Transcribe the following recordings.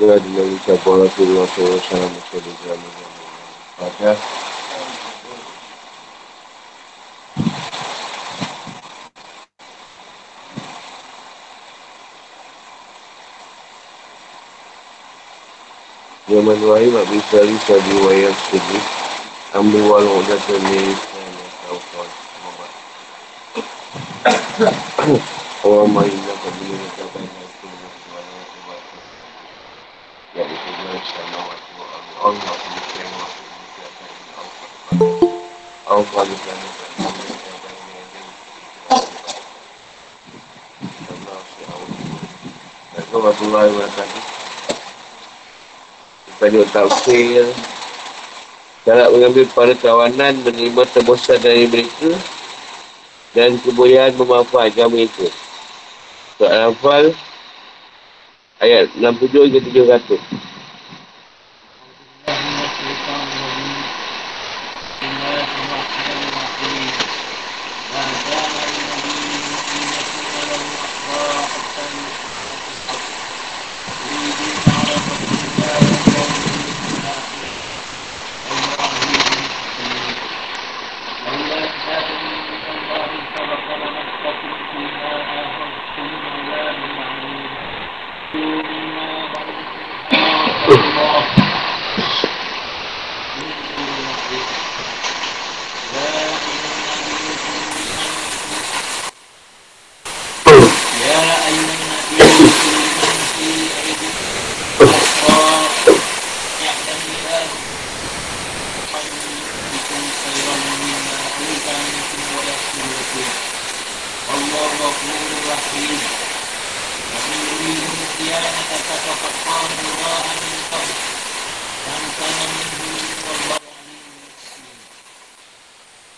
Ya Rasulullah SAW Fatihah Ya manuai mak bisa risau di wayang sedih Ambil walau datang ni Orang main Tadi tafsir. Cara mengambil para kawanan menerima tebusan dari mereka dan kebolehan memanfaatkan mereka. Soal Al-Anfal ayat 67 hingga 700.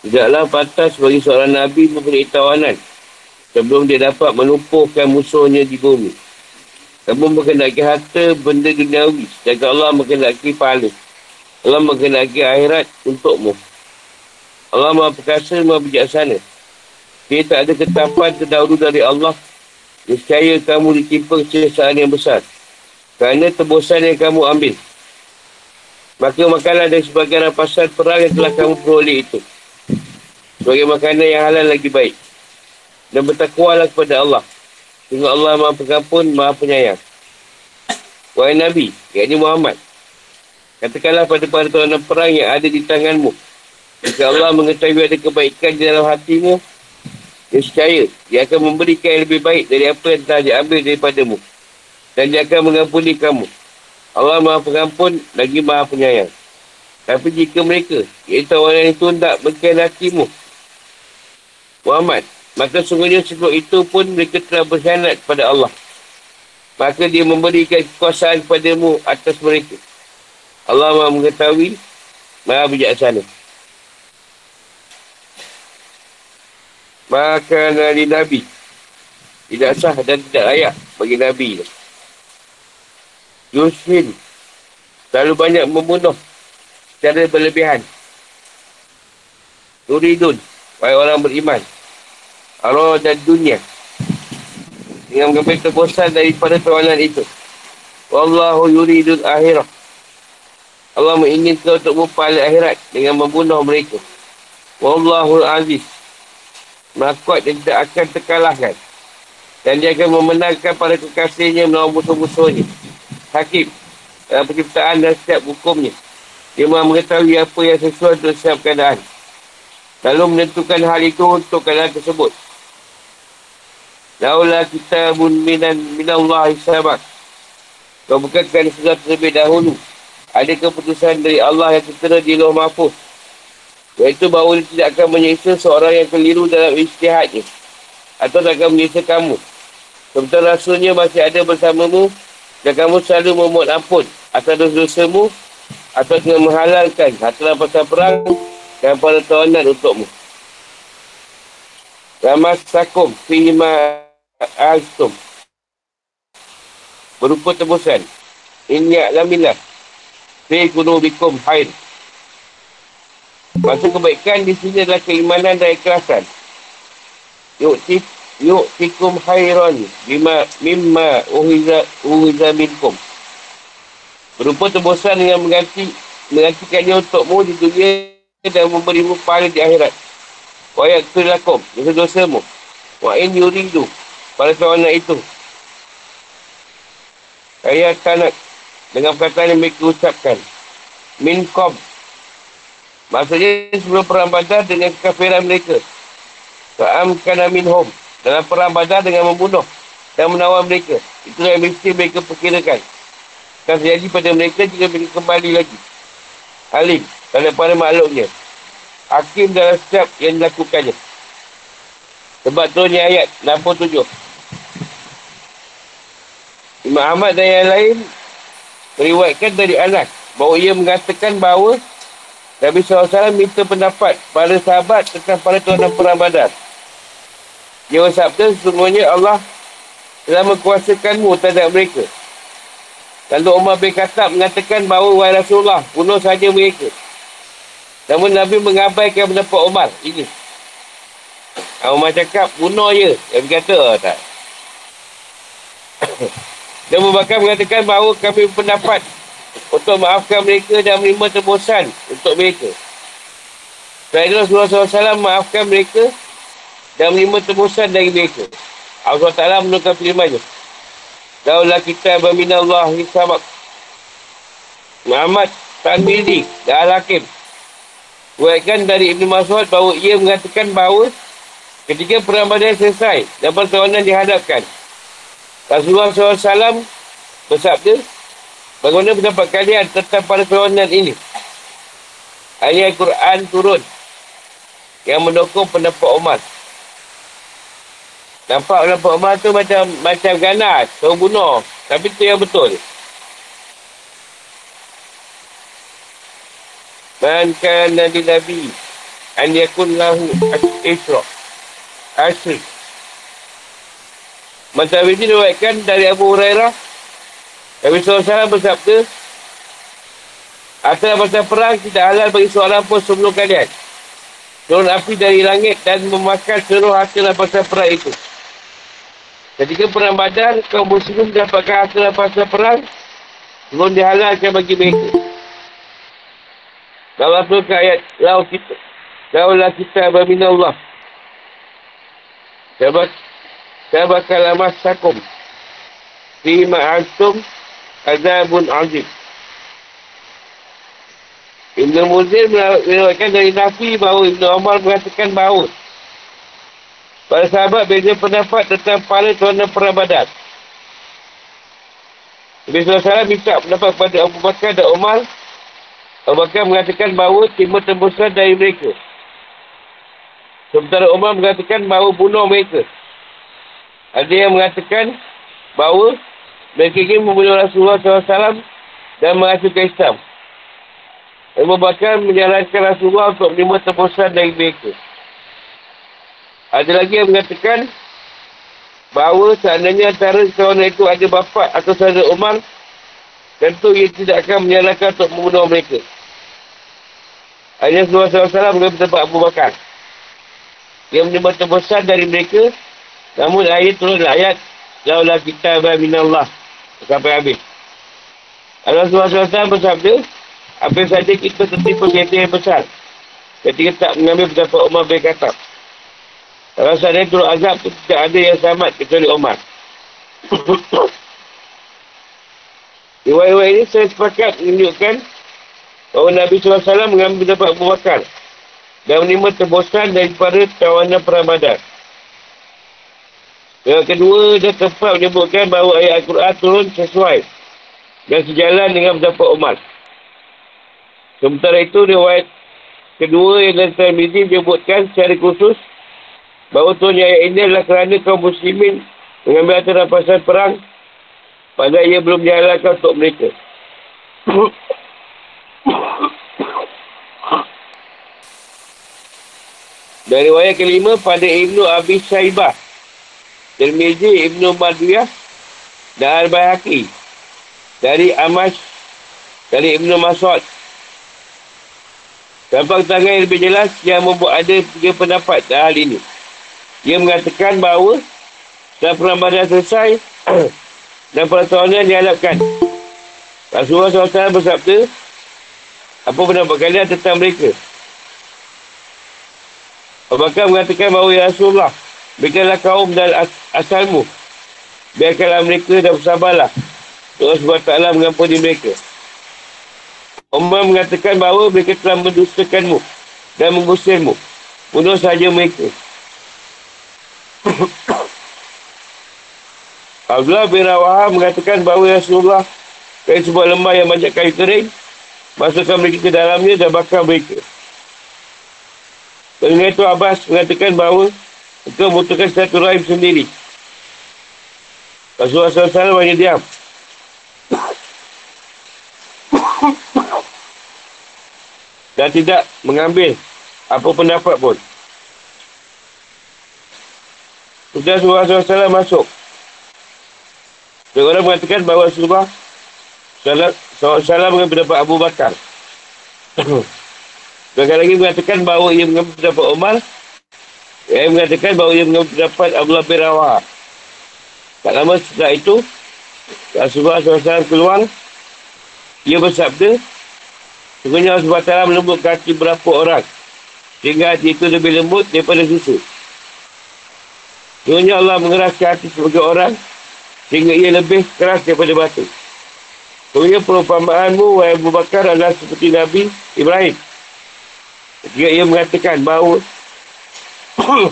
Tidaklah pantas bagi seorang Nabi memberi tawanan sebelum dia dapat menumpuhkan musuhnya di bumi. Kamu mengenaki harta benda duniawi sedangkan Allah mengenaki pahala. Allah mengenaki akhirat untukmu. Allah maha perkasa, maha bijaksana. Dia tak ada ketapan terdahulu dari Allah. Niscaya kamu ditimpa kesesaan yang besar. Kerana tebusan yang kamu ambil. Maka makanlah dari sebagian rampasan perang yang telah kamu peroleh itu sebagai makanan yang halal lagi baik. Dan bertakwalah kepada Allah. Sehingga Allah maha pengampun, maha penyayang. Wahai Nabi, yakni Muhammad. Katakanlah pada para tawanan perang yang ada di tanganmu. Jika Allah mengetahui ada kebaikan di dalam hatimu, dia percaya, dia akan memberikan yang lebih baik dari apa yang telah diambil daripadamu. Dan dia akan mengampuni kamu. Allah maha pengampun, lagi maha penyayang. Tapi jika mereka, iaitu orang yang tundak hatimu, Muhammad. Maka sungguhnya sebelum itu pun mereka telah berkhianat kepada Allah. Maka dia memberikan kekuasaan kepadamu atas mereka. Allah maha mengetahui, maha bijaksana. Maka Nabi Nabi tidak sah dan tidak layak bagi Nabi. Yushin terlalu banyak membunuh secara berlebihan. Turidun, wahai orang beriman. Allah dan dunia dengan mengambil tebusan daripada tawanan itu. Wallahu yuridul akhirah. Allah menginginkan untuk berpahala akhirat dengan membunuh mereka. Wallahu aziz. Makuat dan tidak akan terkalahkan. Dan dia akan memenangkan para kekasihnya melawan musuh-musuhnya. Hakim. Dalam penciptaan dan setiap hukumnya. Dia mahu mengetahui apa yang sesuai untuk setiap keadaan. Lalu menentukan hal itu untuk keadaan tersebut. Laulah kita minan minallah sahabat. Kau bukankan sudah terlebih dahulu. Ada keputusan dari Allah yang tertera di luar mahfuz. Iaitu bahawa dia tidak akan menyiksa seorang yang keliru dalam istihadnya. Atau tak akan menyiksa kamu. Sementara rasulnya masih ada bersamamu. Dan kamu selalu memohon ampun atas dosa-dosamu. Atau dengan menghalalkan harta pasal perang dan para tawanan untukmu. Ramas sakum fihima Altum Berupa tebusan Ini alamilah Fi kunubikum hair Maksud kebaikan di sini adalah keimanan dan ikhlasan Yuk tik Yuk tikum hairan Bima Mimma Uhiza Uhiza minkum Berupa tebusan dengan mengganti menggantikannya untukmu di dunia dan memberimu pahala di akhirat. Wa yaktul lakum, dosa-dosamu. Wa in yuridu, pada tawanan itu. Ayat kanak, dengan perkataan yang mereka ucapkan. Min kom. Maksudnya sebelum perang badar dengan kekafiran mereka. Fa'am kana min hom. Dalam perang badar dengan membunuh dan menawar mereka. Itulah yang mesti mereka perkirakan. Akan terjadi pada mereka jika mereka kembali lagi. Alim, pada makhluknya. Hakim dalam setiap yang dilakukannya. Sebab tu ni ayat 67. Imam Ahmad dan yang lain meriwayatkan dari Anas bahawa ia mengatakan bahawa Nabi SAW minta pendapat pada sahabat tentang para tuan perang badan. Dia bersabda, sesungguhnya Allah telah mengkuasakanmu terhadap mereka. Lalu Umar bin Khattab mengatakan bahawa Wahai Rasulullah, bunuh saja mereka. Namun Nabi mengabaikan pendapat Umar. Ini. Umar cakap, bunuh je. Dia berkata, oh, tak. Dan Bakar mengatakan bahawa kami pendapat untuk maafkan mereka dan menerima tebusan untuk mereka. Rasulullah SAW maafkan mereka dan menerima tebusan dari mereka. Allah SWT menukar firmannya. Daulah kita bermina Allah ni sabak. Muhammad Tanmidi dan Al-Hakim. Buatkan dari Ibn Mas'ud bahawa ia mengatakan bahawa ketika perang badai selesai dan pertawanan dihadapkan. Rasulullah SAW bersabda, bagaimana pendapat kalian tentang pada pertawanan ini? Ayat Al-Quran turun yang mendukung pendapat Umar. Nampak nampak Umar tu macam macam ganas, suruh bunuh. Tapi tu yang betul. Man kan nabi nabi an yakun lahu isra. Asri. Macam ini diwakilkan dari Abu Hurairah. Nabi SAW bersabda, Asal masa perang tidak halal bagi seorang pun sebelum kalian. Turun api dari langit dan memakan seluruh hasil pasal perang itu. Ketika perang badar, kaum muslim mendapatkan hasil pasal perang sebelum dihalalkan bagi mereka. Kalau tu ayat, Lau kita, Laulah kita bermina Allah. Sebab, sebab kalamas sakum. Fima antum azabun azim. Ibn Muzir melakukan dari Nafi bahawa Ibn Umar mengatakan bahawa Para sahabat beza pendapat tentang para tuan perang badat. Nabi SAW minta pendapat kepada Abu Bakar dan Umar. Abu Bakar mengatakan bahawa timur tembusan dari mereka. Sementara Umar mengatakan bahawa bunuh mereka. Ada yang mengatakan bahawa mereka ingin membunuh Rasulullah SAW dan menghasilkan Islam. Abu Bakar menjalankan Rasulullah untuk menerima tembusan dari mereka. Ada lagi yang mengatakan bahawa seandainya antara kawan itu ada bapa atau saudara Umar, tentu ia tidak akan menyalahkan untuk membunuh mereka. Hanya Rasulullah SAW mengambil tempat Abu Bakar. Dia menerima tebusan dari mereka, namun ayat turun ayat, Laulah kita minallah sampai habis. Rasulullah SAW bersabda, apa saja kita tertipu kereta yang besar. Ketika tak mengambil pendapat Umar bin Khattab. Kalau saya turun azab tu tidak ada yang selamat kecuali Umar. Iwai-iwai ini saya sepakat menunjukkan bahawa Nabi SAW mengambil dapat Abu Bakar dan menerima tebusan daripada tawanan perang badar. Yang kedua, dia tempat menyebutkan bahawa ayat Al-Quran turun sesuai dan sejalan dengan pendapat Umar. Sementara itu, riwayat kedua yang dari Tirmidhi menyebutkan secara khusus Bahawa turunnya ayat ini adalah kerana kaum muslimin mengambil atas rampasan perang pada ia belum dihalalkan untuk mereka. Dari wayat kelima pada Ibnu Abi Saibah Tirmizi Ibnu Madwiyah dan Al-Bayhaqi dari Amash dari Ibnu Mas'ud Tampak tangan yang lebih jelas yang membuat ada tiga pendapat dalam hal ini. Dia mengatakan bahawa setelah perang badar selesai dan peraturan diharapkan. Rasulullah SAW bersabda, apa pendapat kalian tentang mereka? Abu Bakar mengatakan bahawa Ya Rasulullah, mereka kaum dan asalmu. Biarkanlah mereka dan bersabarlah. Allah SWT mengampuni mereka. Umar mengatakan bahawa mereka telah mendustakanmu dan mengusirmu. Bunuh sahaja mereka. Abdullah bin Rawahah mengatakan bahawa Rasulullah kain sebuah lembah yang banyak kayu kering masukkan mereka ke dalamnya dan bakar mereka. Dengan itu Abbas mengatakan bahawa itu membutuhkan satu rahim sendiri. Rasulullah SAW hanya diam. Dan tidak mengambil apa pendapat pun. Sudah Rasulullah SAW masuk. Dan orang mengatakan bahawa Rasulullah SAW mengambil pendapat Abu Bakar. Dan lagi mengatakan bahawa ia mengambil pendapat Umar. Ia mengatakan bahawa ia mengambil pendapat Abdullah bin Rawah. Tak lama setelah itu, Rasulullah SAW keluar, ia bersabda, Sebenarnya Allah SWT melembut hati berapa orang, sehingga hati itu lebih lembut daripada susu. Sebenarnya Allah mengeraskan hati sebagai orang, sehingga ia lebih keras daripada batu. Sebenarnya perumpamaanmu, Wahai Abu Bakar adalah seperti Nabi Ibrahim. Ketika ia mengatakan bahawa Bahawa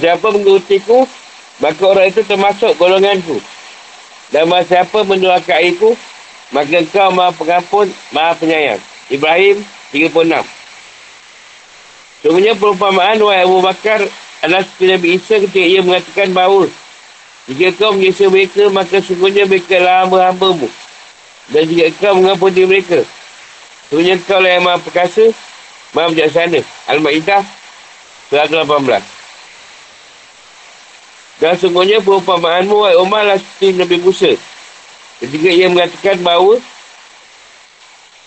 siapa mengikutiku, maka orang itu termasuk golonganku. Dan bahawa siapa mendoakan airku, maka engkau maha pengampun, maha penyayang. Ibrahim 36. Sebenarnya perumpamaan Wahai Abu Bakar adalah seperti Nabi Isa ketika ia mengatakan bahawa jika kau menyesal mereka, maka sungguhnya mereka adalah hamba-hambamu. Dan jika kau mengampuni mereka, sungguhnya kau lah yang maha perkasa, maha bijaksana. Al-Ma'idah 118. Dan sungguhnya perumpamaanmu, Wahai Umar, lah seperti Nabi Musa. Ketika ia mengatakan bahawa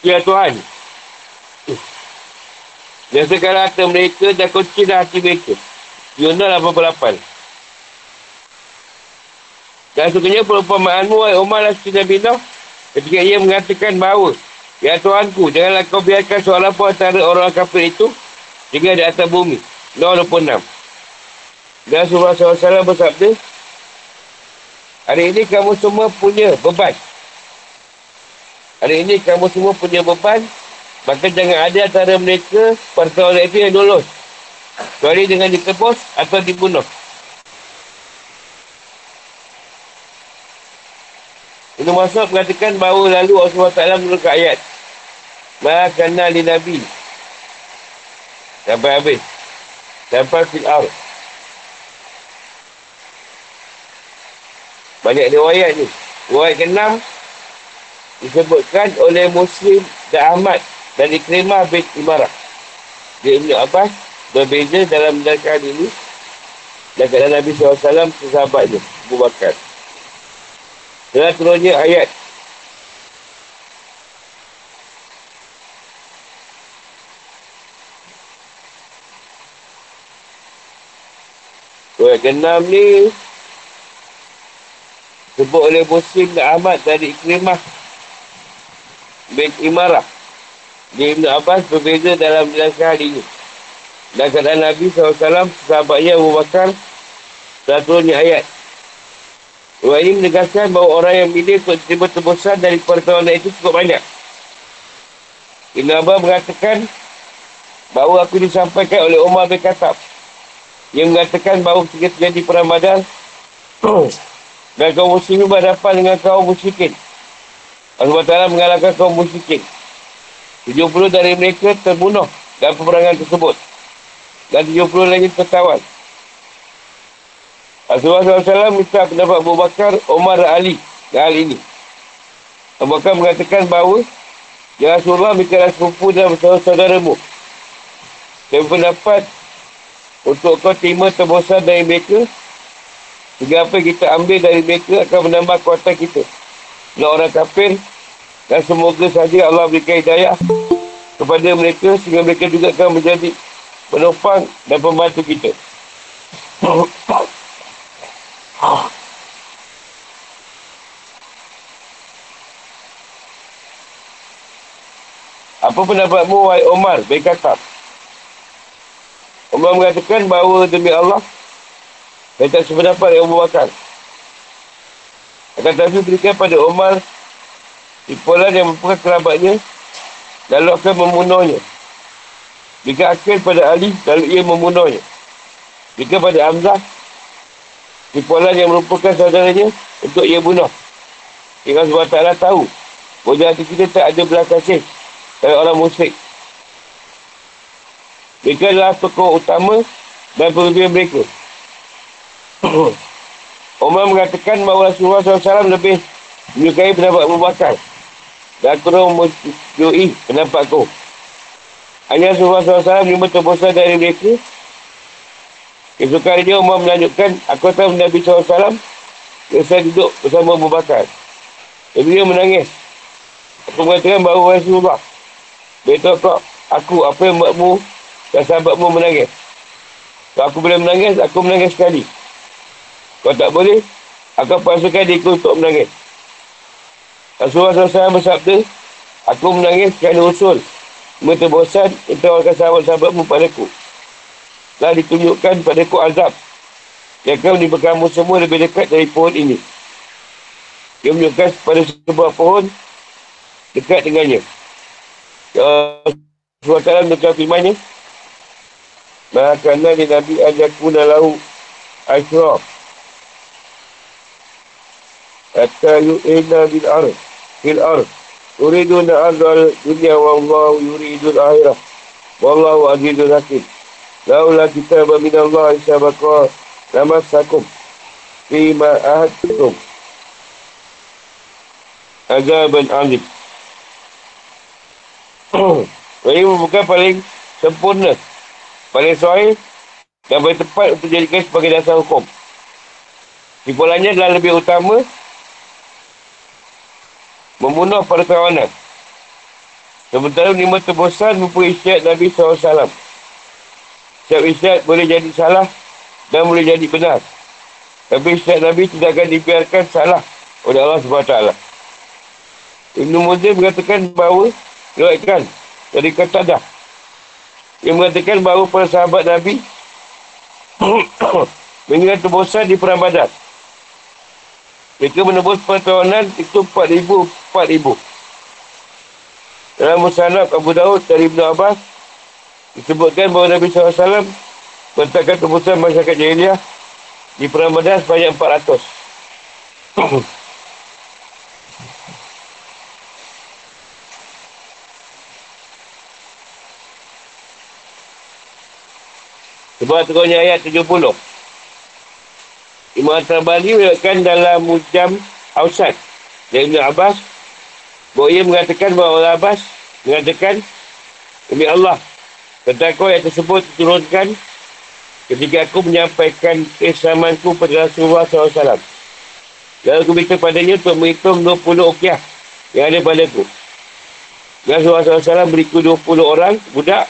Ya Tuhan. Dan sekarang hati mereka dan kuncilah hati mereka. Yunus 88. Dan sungguhnya perumpamaanmu, Wahai Umar, lah seperti Nabi Nuh. Ketika ia mengatakan bahawa Ya Tuhanku, janganlah kau biarkan seorang pun antara orang kafir itu tinggal di atas bumi. Nuh 26. Dan Rasulullah SAW bersabda, Hari ini kamu semua punya beban. Hari ini kamu semua punya beban, maka jangan ada antara mereka perkara itu yang lulus. Kecuali dengan ditebus atau dibunuh. Ini Masud mengatakan bahawa lalu Allah SWT menurut ayat. Maka di Nabi. Sampai habis. Sampai fi'ar. Banyak riwayat ni. Riwayat ke-6 disebutkan oleh Muslim dan Ahmad dan Ikrimah bin Imarah. Dia Ibn Abbas berbeza dalam menerangkan ini dan kata Nabi SAW sesahabatnya, Abu Bakar. Setelah turunnya ayat Ayat ke-6 ni Sebut oleh Muslim dan Ahmad dari Ikrimah bin Imarah. Dia Ibn Abbas berbeza dalam jelaskan hal ini. Dan kata Nabi SAW, sahabatnya Abu Bakar, satunya ayat. Orang ini menegaskan bahawa orang yang milih untuk terima tebusan dari pertawanan itu cukup banyak. Ibn Abbas mengatakan bahawa aku disampaikan oleh Umar bin Khattab yang mengatakan bahawa ketika terjadi perang badal Dan kaum muslimin berhadapan dengan kaum musyrikin. Allah Ta'ala mengalahkan kaum musyrikin. 70 dari mereka terbunuh dalam peperangan tersebut. Dan 70 lagi tertawan. Rasulullah SAW minta pendapat Abu Bakar, Omar dan Ali dan hal ini. Abu Bakar mengatakan bahawa Ya Rasulullah mereka sepupu dan saudara-saudaramu. Saya berpendapat untuk kau terima tebusan dari mereka Sehingga apa kita ambil dari mereka akan menambah kuatan kita. Dan orang kafir. Dan semoga saja Allah berikan hidayah kepada mereka sehingga mereka juga akan menjadi penopang dan pembantu kita. Apa pendapatmu, Wahai Omar bin Khattab? Omar mengatakan bahawa demi Allah, saya tak sependapat dengan Abu Bakar. Akan tapi berikan pada Omar tipulan yang merupakan kerabatnya lalu akan membunuhnya. Jika akhir pada Ali, lalu ia membunuhnya. Jika pada Hamzah, tipulan yang merupakan saudaranya untuk ia bunuh. Jika sebab taklah tahu, bahawa hati kita tak ada belas kasih dari orang musyrik. Mereka adalah tokoh utama dan pemimpin mereka. Umar mengatakan bahawa Rasulullah SAW lebih menyukai pendapat Abu Bakar. Dan aku menyukai pendapat kau. Hanya Rasulullah SAW menerima tebusan dari mereka. Kesukaan dia Umar melanjutkan, aku tahu Nabi SAW yang saya duduk bersama Abu Bakar. Dia menangis. Aku mengatakan bahawa Rasulullah. Betul kau, aku apa yang buatmu dan sahabatmu menangis. Kalau aku boleh menangis, aku menangis sekali. Kalau tak boleh, aku pasukan dia untuk menangis. Rasulullah SAW bersabda, aku menangis kerana usul. Mereka bosan, kita akan sahabat-sahabatmu padaku. Telah ditunjukkan padaku azab. Yang akan menimbulkan kamu semua lebih dekat dari pohon ini. Dia menunjukkan pada sebuah pohon dekat dengannya. Ya, Rasulullah SAW menunjukkan firmannya. Maka Nabi Nabi ajakuna lahu asyraf. Hatta yu'ina bil arz. Fil arz. Yuriduna arzal dunia wallahu yuridul akhirah. Wallahu azizul hakim. Laulah kita min Allah sabaqa lamassakum fima ahadtum. Azaban azim. Ini bukan paling sempurna. Paling sahih dan paling tepat untuk jadikan sebagai dasar hukum. Simpulannya adalah lebih utama membunuh pada kawanan. Sementara lima tebusan merupakan isyarat Nabi SAW. Setiap isyarat boleh jadi salah dan boleh jadi benar. Tapi isyarat Nabi tidak akan dibiarkan salah oleh Allah SWT. Ibn Muzir mengatakan bahawa Kerakan dari kata dah. Dia mengatakan bahawa para sahabat Nabi mengingat tebusan di perang badan. Mereka menebus pertawanan itu 4,000, 4,000. Dalam Musanab Abu Daud dari Ibn Abbas, disebutkan bahawa Nabi SAW menetapkan tebusan masyarakat jahiliah di perang badan sebanyak 400. Sebab turunnya ayat 70. Imam Al-Tabali melihatkan dalam Mujam Ausad dari Ibn Abbas bahawa ia mengatakan bahawa Abbas mengatakan Demi Allah kata kau yang tersebut diturunkan ketika aku menyampaikan keislamanku pada Rasulullah SAW lalu aku minta padanya untuk menghitung 20 ukiah yang ada pada aku Rasulullah SAW beriku 20 orang budak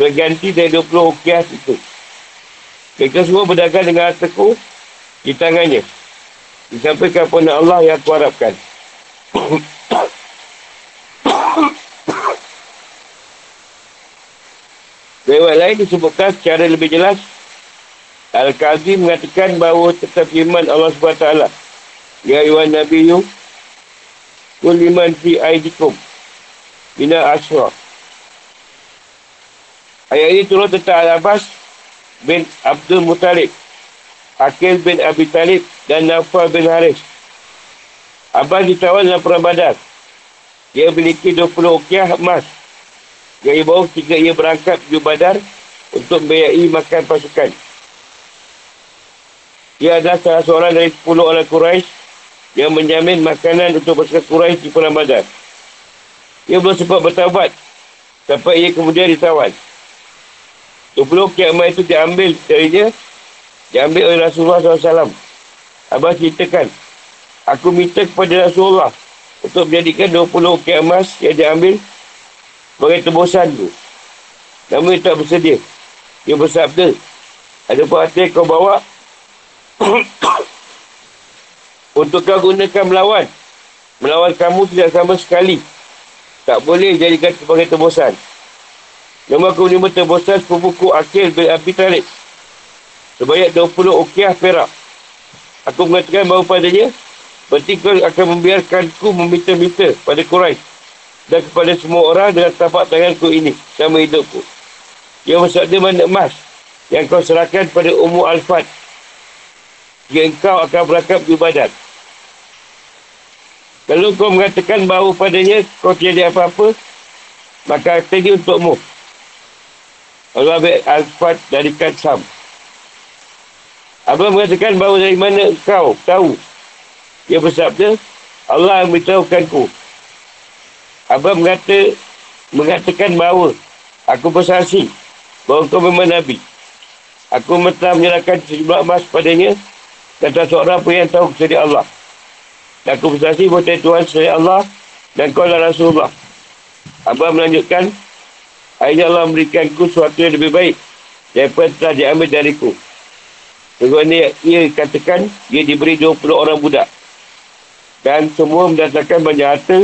berganti dari 20 ukiah itu mereka semua berdagang dengan hartaku di tangannya. Disampaikan pun Allah yang aku harapkan. Lewat lain disebutkan secara lebih jelas Al-Qazi mengatakan bahawa tetap iman Allah SWT Ya Iwan Nabi Yu Kuliman fi aidikum Bina Ashraf Ayat ini turun tentang Al-Abbas bin Abdul Muttalib Akil bin Abi Talib dan Nafal bin Haris. Abah ditawan dalam perang badar. Dia memiliki 20 ukiah emas. Yang ia bawa ketika ia berangkat ke badar untuk membayai makan pasukan. Dia adalah salah seorang dari 10 orang Quraisy yang menjamin makanan untuk pasukan Quraisy di perang badar. Ia belum sempat bertawabat sampai ia kemudian ditawan. 20 ukiah emas itu diambil dari dia diambil oleh Rasulullah SAW. Abah ceritakan, aku minta kepada Rasulullah untuk menjadikan 20 ukiah emas yang diambil sebagai tebusan tu. Namun dia tak bersedia. Dia bersabda, Ada perhatian kau bawa untuk kau gunakan melawan. Melawan kamu tidak sama sekali. Tak boleh jadikan sebagai tebusan. Nombor kelima tebusan sepupuku akhir bin Abi Talib. Sebanyak 20 ukiah perak. Aku mengatakan bahawa padanya, berarti kau akan membiarkanku meminta-minta pada Quraisy dan kepada semua orang dengan tapak tanganku ini sama hidupku. Yang maksudnya mana emas yang kau serahkan pada Ummu Al-Fat. Jika engkau akan berangkat badan. Kalau kau mengatakan bahawa padanya kau tiada apa-apa, maka harta ini untukmu. Allah ambil Al-Fat dari Kansam. Abang mengatakan bahawa dari mana kau tahu. Dia bersabda, Allah yang. Abang mengata, mengatakan bahawa aku bersaksi bahawa kau memang Nabi. Aku telah menyerahkan sejumlah emas padanya dan tak seorang pun yang tahu kecuali Allah. Dan aku bersaksi bahawa Tuhan selain Allah dan kau adalah Rasulullah. Abang melanjutkan, akhirnya Allah memberikanku sesuatu yang lebih baik daripada telah diambil dariku. Sebagaimana ia katakan, dia diberi 20 orang budak. Dan semua mendatangkan banyak harta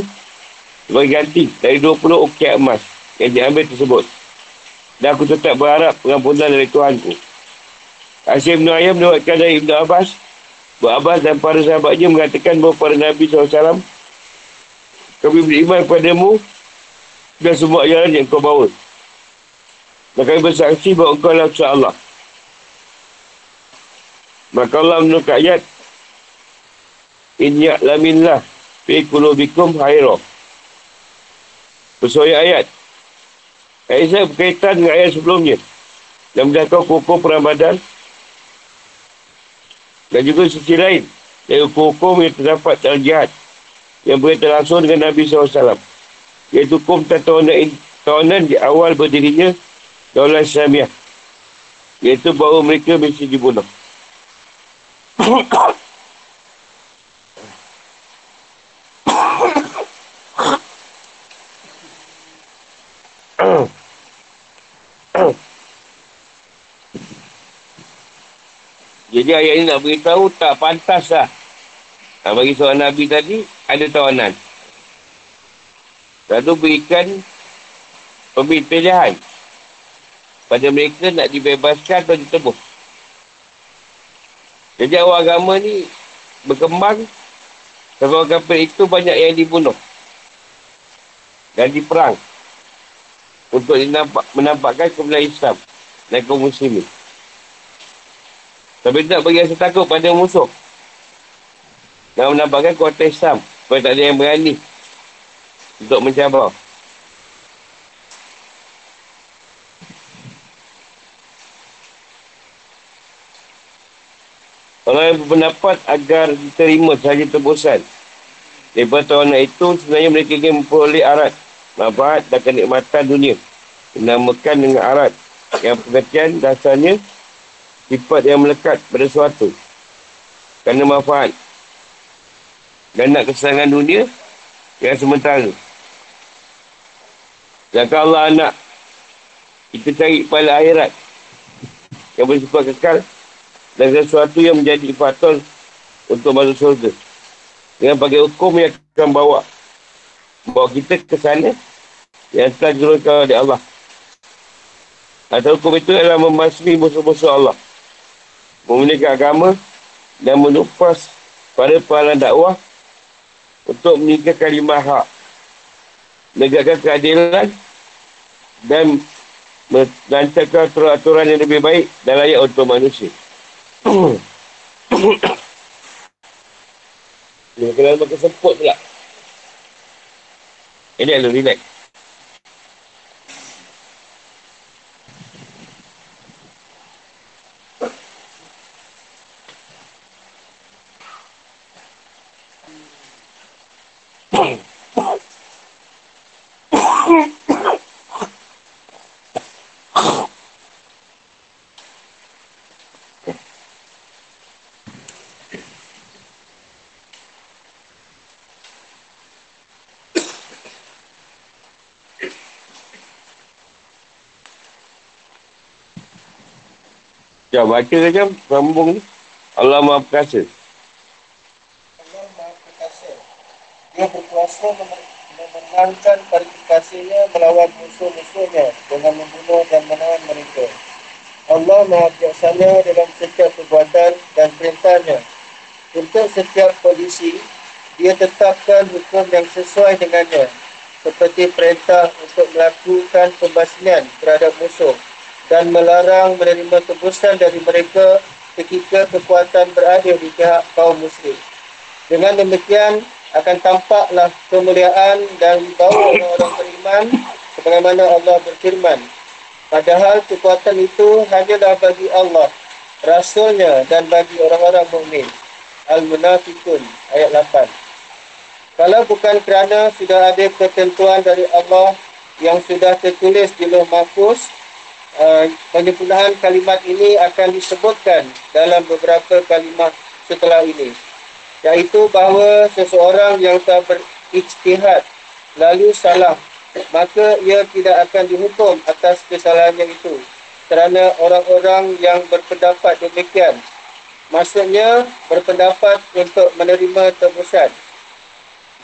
sebagai ganti dari 20 ukiat emas yang diambil tersebut. Dan aku tetap berharap pengampunan dari Tuhanku. Asyik Ibn Ayam menyebutkan dari Ibn Abbas. Ibn Abbas dan para sahabatnya mengatakan bahawa para Nabi SAW kami beriman kepadamu dan semua ajaran yang kau bawa. Dan kami bersaksi bahawa engkau adalah Allah. Maka Allah menukar ayat Inyak laminlah Fi kulubikum hairah Bersuaya ayat. Ayat saya berkaitan dengan ayat sebelumnya. Dan kau kukuh perang Dan juga sisi lain. Dari hukum-hukum yang terdapat dalam jihad. Yang berkaitan langsung dengan Nabi SAW Iaitu hukum tahunan di awal berdirinya Daulah Islamiah. Iaitu bahawa mereka mesti dibunuh Jadi ayat ini nak beritahu tak pantas lah. Nah, bagi seorang Nabi tadi, ada tawanan. Lalu berikan pilihan pada mereka nak dibebaskan atau ditebus. Jadi awal agama ni berkembang kalau kafir itu banyak yang dibunuh dan diperang untuk menampakkan kebenaran Islam dan kaum muslimin. Tapi tak bagi rasa takut pada musuh. Dan menampakkan kuasa Islam supaya tak ada yang berani untuk mencabar. Orang yang berpendapat agar diterima sahaja tebusan. Daripada tawanan itu, sebenarnya mereka ingin memperoleh arat, manfaat dan kenikmatan dunia. Dinamakan dengan arat. Yang pengertian dasarnya, sifat yang melekat pada sesuatu. Kerana manfaat. Dan nak kesenangan dunia, yang sementara. Jika Allah anak, kita cari pada akhirat. Yang bersifat kekal, dan sesuatu yang menjadi faktor untuk masuk surga. Dengan pakai hukum yang akan bawa bawa kita ke sana yang telah diturunkan oleh Allah. Atau hukum itu adalah memasmi musuh-musuh Allah. Memiliki agama dan menupas pada pahala dakwah untuk meningkat kalimah hak. Menegakkan keadilan dan melancarkan aturan-aturan yang lebih baik dan layak untuk manusia. Dia kena makan semput pula. Ini adalah relax. Ya, baca saja sambung. Allah Maha Perkasa. Allah Maha Perkasa. Dia berkuasa memenangkan kualifikasinya melawan musuh-musuhnya dengan membunuh dan menahan mereka. Allah Maha Bijaksana dalam setiap perbuatan dan perintahnya. Untuk setiap polisi, dia tetapkan hukum yang sesuai dengannya. Seperti perintah untuk melakukan pembasmian terhadap musuh dan melarang menerima tebusan dari mereka ketika kekuatan berada di pihak kaum muslim. Dengan demikian, akan tampaklah kemuliaan dan bawa orang beriman sebagaimana Allah berfirman. Padahal kekuatan itu hanyalah bagi Allah, Rasulnya dan bagi orang-orang mukmin. Al-Munafikun ayat 8. Kalau bukan kerana sudah ada ketentuan dari Allah yang sudah tertulis di Loh Mahfuz, uh, penyempurnaan kalimat ini akan disebutkan dalam beberapa kalimat setelah ini. Iaitu bahawa seseorang yang tak berijtihad lalu salah maka ia tidak akan dihukum atas kesalahannya itu kerana orang-orang yang berpendapat demikian. Maksudnya berpendapat untuk menerima tebusan.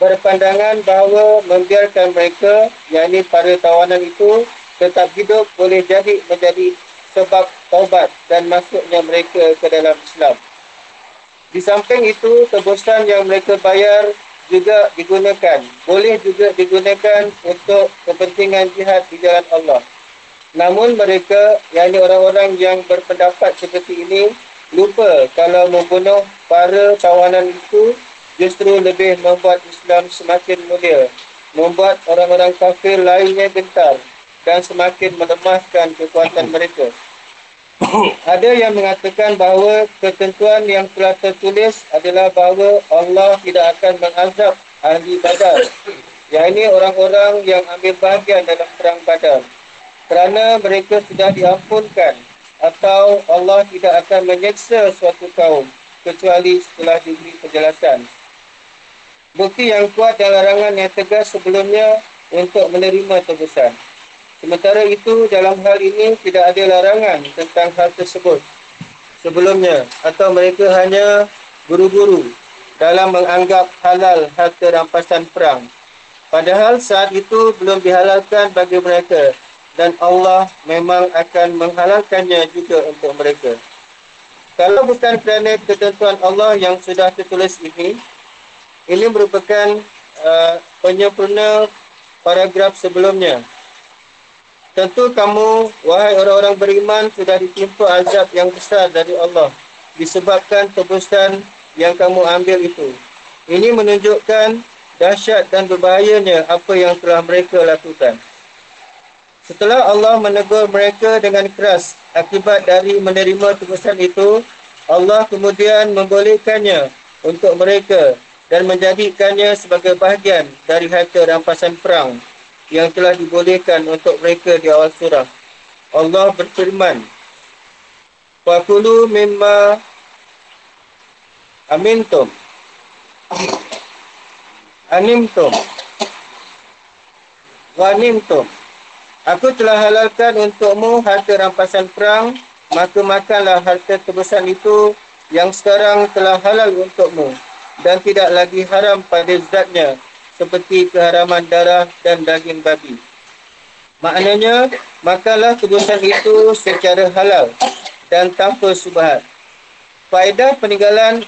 Berpandangan bahawa membiarkan mereka yakni para tawanan itu tetap hidup boleh jadi menjadi sebab taubat dan masuknya mereka ke dalam Islam. Di samping itu, tebusan yang mereka bayar juga digunakan. Boleh juga digunakan untuk kepentingan jihad di jalan Allah. Namun mereka, yakni orang-orang yang berpendapat seperti ini, lupa kalau membunuh para tawanan itu justru lebih membuat Islam semakin mulia. Membuat orang-orang kafir lainnya gentar dan semakin melemahkan kekuatan mereka. Ada yang mengatakan bahawa ketentuan yang telah tertulis adalah bahawa Allah tidak akan mengazab ahli badar. Yang ini orang-orang yang ambil bahagian dalam perang badar. Kerana mereka sudah diampunkan atau Allah tidak akan menyeksa suatu kaum kecuali setelah diberi penjelasan. Bukti yang kuat dan larangan yang tegas sebelumnya untuk menerima tebusan. Sementara itu, dalam hal ini tidak ada larangan tentang hal tersebut sebelumnya atau mereka hanya buru-buru dalam menganggap halal harta rampasan perang. Padahal saat itu belum dihalalkan bagi mereka dan Allah memang akan menghalalkannya juga untuk mereka. Kalau bukan kerana ketentuan Allah yang sudah tertulis ini, ini merupakan uh, penyempurna paragraf sebelumnya Tentu kamu, wahai orang-orang beriman, sudah ditimpa azab yang besar dari Allah disebabkan tebusan yang kamu ambil itu. Ini menunjukkan dahsyat dan berbahayanya apa yang telah mereka lakukan. Setelah Allah menegur mereka dengan keras akibat dari menerima tebusan itu, Allah kemudian membolehkannya untuk mereka dan menjadikannya sebagai bahagian dari harta rampasan perang yang telah dibolehkan untuk mereka di awal surah. Allah berfirman, Fakulu mimma amintum. Animtum. Wanimtum. Aku telah halalkan untukmu harta rampasan perang, maka makanlah harta tebusan itu yang sekarang telah halal untukmu dan tidak lagi haram pada zatnya seperti keharaman darah dan daging babi. Maknanya, makanlah tebusan itu secara halal dan tanpa subhat. Faedah peninggalan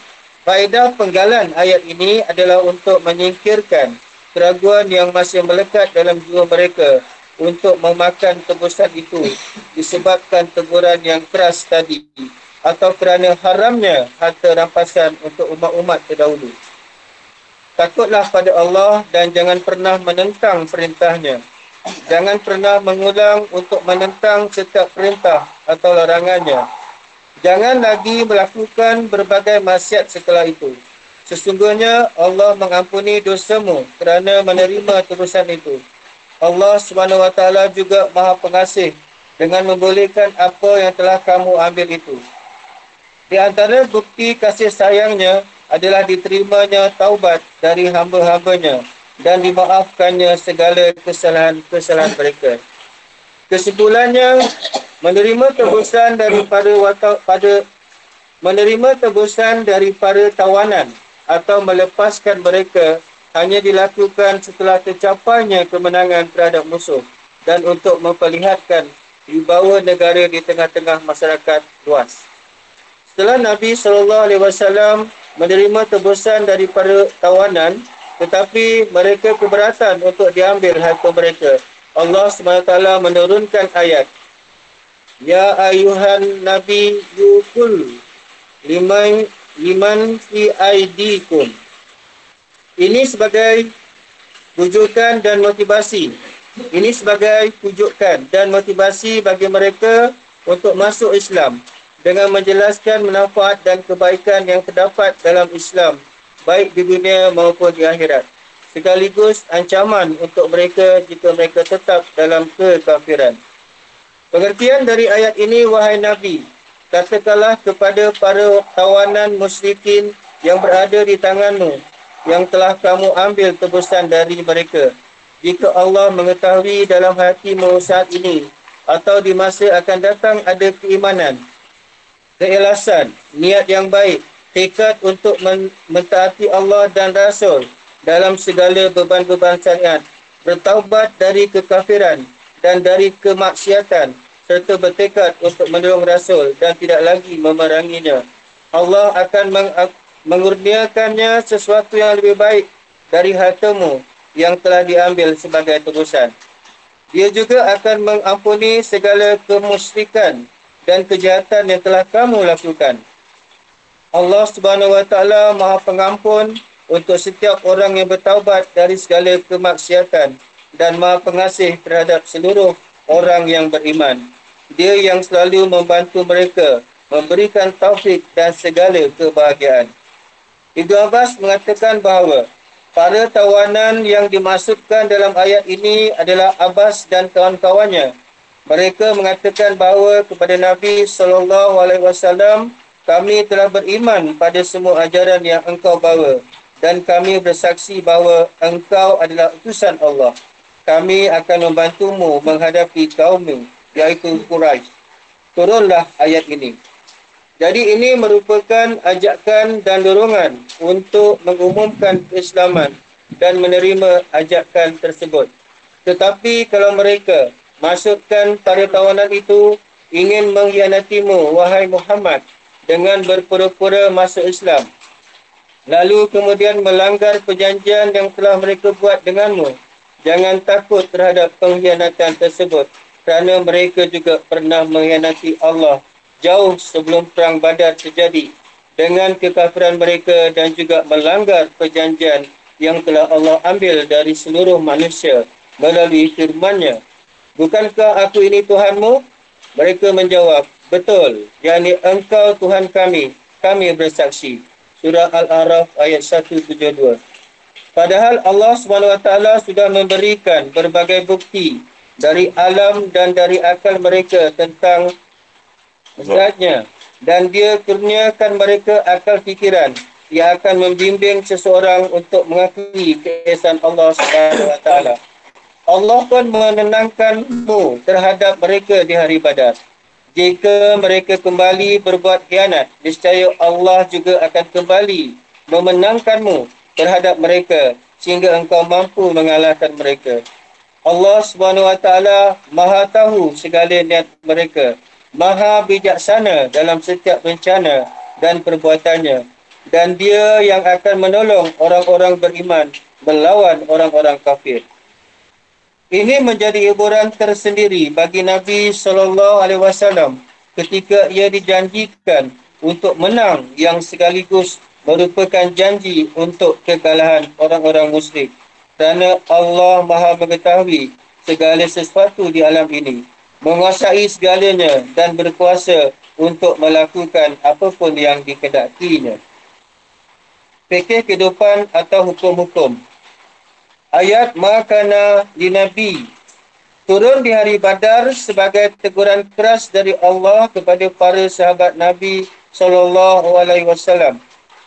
faedah penggalan ayat ini adalah untuk menyingkirkan keraguan yang masih melekat dalam jiwa mereka untuk memakan tebusan itu disebabkan teguran yang keras tadi atau kerana haramnya harta rampasan untuk umat-umat terdahulu. Takutlah pada Allah dan jangan pernah menentang perintahnya. Jangan pernah mengulang untuk menentang setiap perintah atau larangannya. Jangan lagi melakukan berbagai maksiat setelah itu. Sesungguhnya Allah mengampuni dosamu kerana menerima terusan itu. Allah SWT juga maha pengasih dengan membolehkan apa yang telah kamu ambil itu. Di antara bukti kasih sayangnya adalah diterimanya taubat dari hamba-hambanya dan dimaafkannya segala kesalahan-kesalahan mereka. Kesimpulannya, menerima tebusan daripada wata, pada menerima tebusan daripada tawanan atau melepaskan mereka hanya dilakukan setelah tercapainya kemenangan terhadap musuh dan untuk memperlihatkan wibawa negara di tengah-tengah masyarakat luas. Setelah Nabi SAW menerima tebusan daripada tawanan tetapi mereka keberatan untuk diambil harta mereka. Allah SWT menurunkan ayat Ya ayuhan nabi yukul liman liman fi aidikum. Ini sebagai rujukan dan motivasi. Ini sebagai pujukan dan motivasi bagi mereka untuk masuk Islam dengan menjelaskan manfaat dan kebaikan yang terdapat dalam Islam baik di dunia maupun di akhirat. Sekaligus ancaman untuk mereka jika mereka tetap dalam kekafiran. Pengertian dari ayat ini, wahai Nabi, katakanlah kepada para tawanan musyrikin yang berada di tanganmu, yang telah kamu ambil tebusan dari mereka. Jika Allah mengetahui dalam hatimu saat ini, atau di masa akan datang ada keimanan, keelasan, niat yang baik, tekad untuk mentaati Allah dan Rasul dalam segala beban-beban syariat, bertaubat dari kekafiran, dan dari kemaksiatan serta bertekad untuk menolong Rasul dan tidak lagi memeranginya. Allah akan meng mengurniakannya sesuatu yang lebih baik dari hartamu yang telah diambil sebagai tebusan. Dia juga akan mengampuni segala kemusyrikan dan kejahatan yang telah kamu lakukan. Allah Subhanahu Wa Taala Maha Pengampun untuk setiap orang yang bertaubat dari segala kemaksiatan dan maha pengasih terhadap seluruh orang yang beriman. Dia yang selalu membantu mereka, memberikan taufik dan segala kebahagiaan. Ibn Abbas mengatakan bahawa para tawanan yang dimasukkan dalam ayat ini adalah Abbas dan kawan-kawannya. Mereka mengatakan bahawa kepada Nabi SAW, kami telah beriman pada semua ajaran yang engkau bawa dan kami bersaksi bahawa engkau adalah utusan Allah kami akan membantumu menghadapi kaummu iaitu Quraisy. Turunlah ayat ini. Jadi ini merupakan ajakan dan dorongan untuk mengumumkan keislaman dan menerima ajakan tersebut. Tetapi kalau mereka masukkan pada tawanan itu ingin mengkhianatimu wahai Muhammad dengan berpura-pura masuk Islam lalu kemudian melanggar perjanjian yang telah mereka buat denganmu Jangan takut terhadap pengkhianatan tersebut kerana mereka juga pernah mengkhianati Allah jauh sebelum perang badar terjadi dengan kekafiran mereka dan juga melanggar perjanjian yang telah Allah ambil dari seluruh manusia melalui firman-Nya. Bukankah aku ini Tuhanmu? Mereka menjawab, betul. Yani engkau Tuhan kami. Kami bersaksi. Surah Al-Araf ayat 172. Padahal Allah SWT sudah memberikan berbagai bukti dari alam dan dari akal mereka tentang zatnya. Dan dia kurniakan mereka akal fikiran yang akan membimbing seseorang untuk mengakui keesan Allah SWT. Allah pun menenangkanmu terhadap mereka di hari badar. Jika mereka kembali berbuat khianat, niscaya Allah juga akan kembali memenangkanmu terhadap mereka sehingga engkau mampu mengalahkan mereka. Allah Subhanahu Wa Taala Maha tahu segala niat mereka, Maha bijaksana dalam setiap rencana dan perbuatannya dan dia yang akan menolong orang-orang beriman melawan orang-orang kafir. Ini menjadi hiburan tersendiri bagi Nabi sallallahu alaihi wasallam ketika ia dijanjikan untuk menang yang sekaligus merupakan janji untuk kekalahan orang-orang musyrik kerana Allah Maha mengetahui segala sesuatu di alam ini menguasai segalanya dan berkuasa untuk melakukan apapun yang dikedakinya fikir kehidupan atau hukum-hukum ayat makana di Nabi turun di hari badar sebagai teguran keras dari Allah kepada para sahabat Nabi sallallahu alaihi wasallam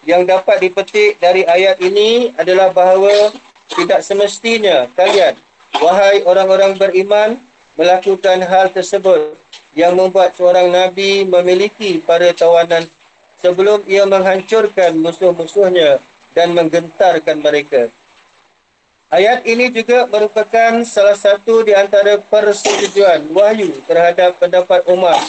yang dapat dipetik dari ayat ini adalah bahawa tidak semestinya kalian, wahai orang-orang beriman, melakukan hal tersebut yang membuat seorang Nabi memiliki para tawanan sebelum ia menghancurkan musuh-musuhnya dan menggentarkan mereka. Ayat ini juga merupakan salah satu di antara persetujuan wahyu terhadap pendapat Umar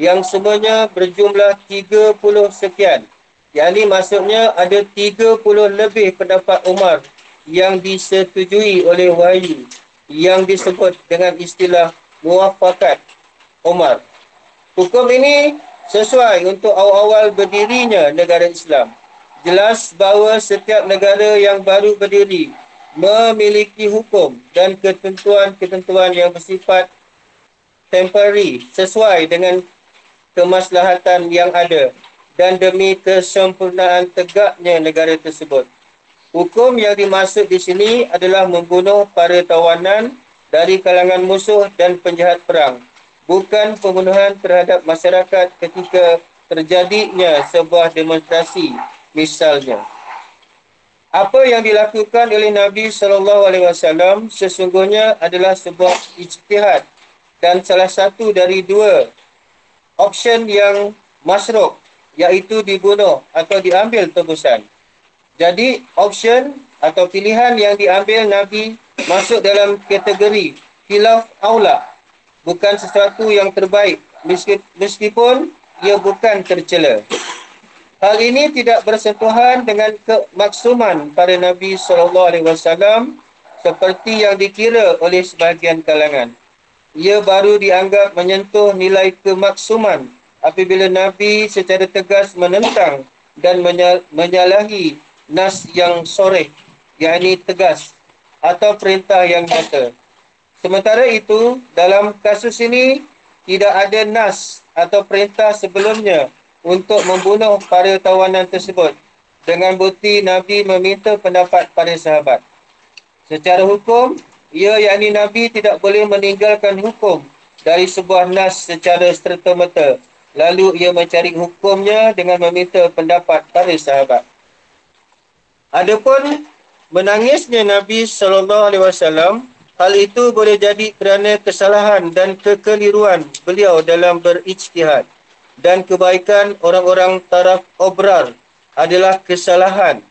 yang semuanya berjumlah 30 sekian. Yang ini maksudnya ada 30 lebih pendapat Umar yang disetujui oleh wahyu yang disebut dengan istilah muafakat Umar. Hukum ini sesuai untuk awal-awal berdirinya negara Islam. Jelas bahawa setiap negara yang baru berdiri memiliki hukum dan ketentuan-ketentuan yang bersifat temporary sesuai dengan kemaslahatan yang ada dan demi kesempurnaan tegaknya negara tersebut. Hukum yang dimaksud di sini adalah membunuh para tawanan dari kalangan musuh dan penjahat perang. Bukan pembunuhan terhadap masyarakat ketika terjadinya sebuah demonstrasi misalnya. Apa yang dilakukan oleh Nabi sallallahu alaihi wasallam sesungguhnya adalah sebuah ijtihad dan salah satu dari dua option yang masruk iaitu dibunuh atau diambil tebusan. Jadi option atau pilihan yang diambil Nabi masuk dalam kategori khilaf aula bukan sesuatu yang terbaik meskipun ia bukan tercela. Hal ini tidak bersentuhan dengan kemaksuman para Nabi SAW seperti yang dikira oleh sebahagian kalangan. Ia baru dianggap menyentuh nilai kemaksuman apabila Nabi secara tegas menentang dan menyalahi nas yang sore, yakni tegas atau perintah yang nyata. Sementara itu, dalam kasus ini tidak ada nas atau perintah sebelumnya untuk membunuh para tawanan tersebut dengan bukti Nabi meminta pendapat para sahabat. Secara hukum, ia yakni Nabi tidak boleh meninggalkan hukum dari sebuah nas secara serta-merta. Lalu ia mencari hukumnya dengan meminta pendapat para sahabat. Adapun menangisnya Nabi sallallahu alaihi wasallam hal itu boleh jadi kerana kesalahan dan kekeliruan beliau dalam berijtihad dan kebaikan orang-orang taraf obrar adalah kesalahan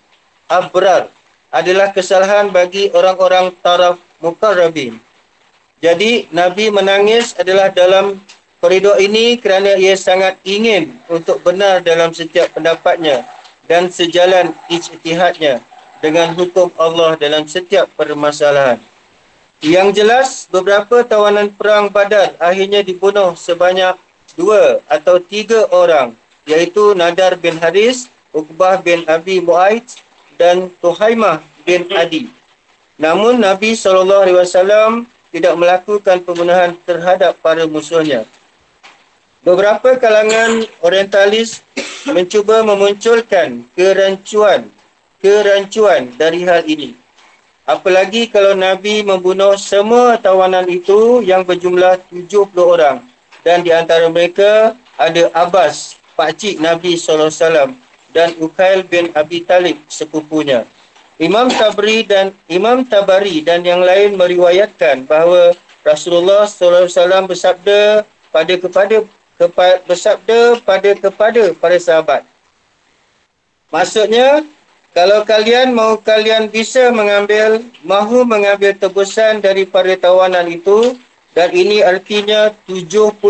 abrar adalah kesalahan bagi orang-orang taraf mukarrabin. Jadi Nabi menangis adalah dalam koridor ini kerana ia sangat ingin untuk benar dalam setiap pendapatnya dan sejalan ijtihadnya dengan hukum Allah dalam setiap permasalahan. Yang jelas, beberapa tawanan perang badar akhirnya dibunuh sebanyak dua atau tiga orang iaitu Nadar bin Haris, Uqbah bin Abi Mu'aid dan Tuhaimah bin Adi. Namun Nabi SAW tidak melakukan pembunuhan terhadap para musuhnya. Beberapa kalangan orientalis mencuba memunculkan kerancuan kerancuan dari hal ini. Apalagi kalau Nabi membunuh semua tawanan itu yang berjumlah 70 orang dan di antara mereka ada Abbas, pakcik Nabi SAW dan Ukail bin Abi Talib, sepupunya. Imam Tabri dan Imam Tabari dan yang lain meriwayatkan bahawa Rasulullah SAW bersabda pada kepada kepa, bersabda pada kepada para sahabat. Maksudnya, kalau kalian mau kalian bisa mengambil, mahu mengambil tebusan daripada tawanan itu, dan ini artinya 70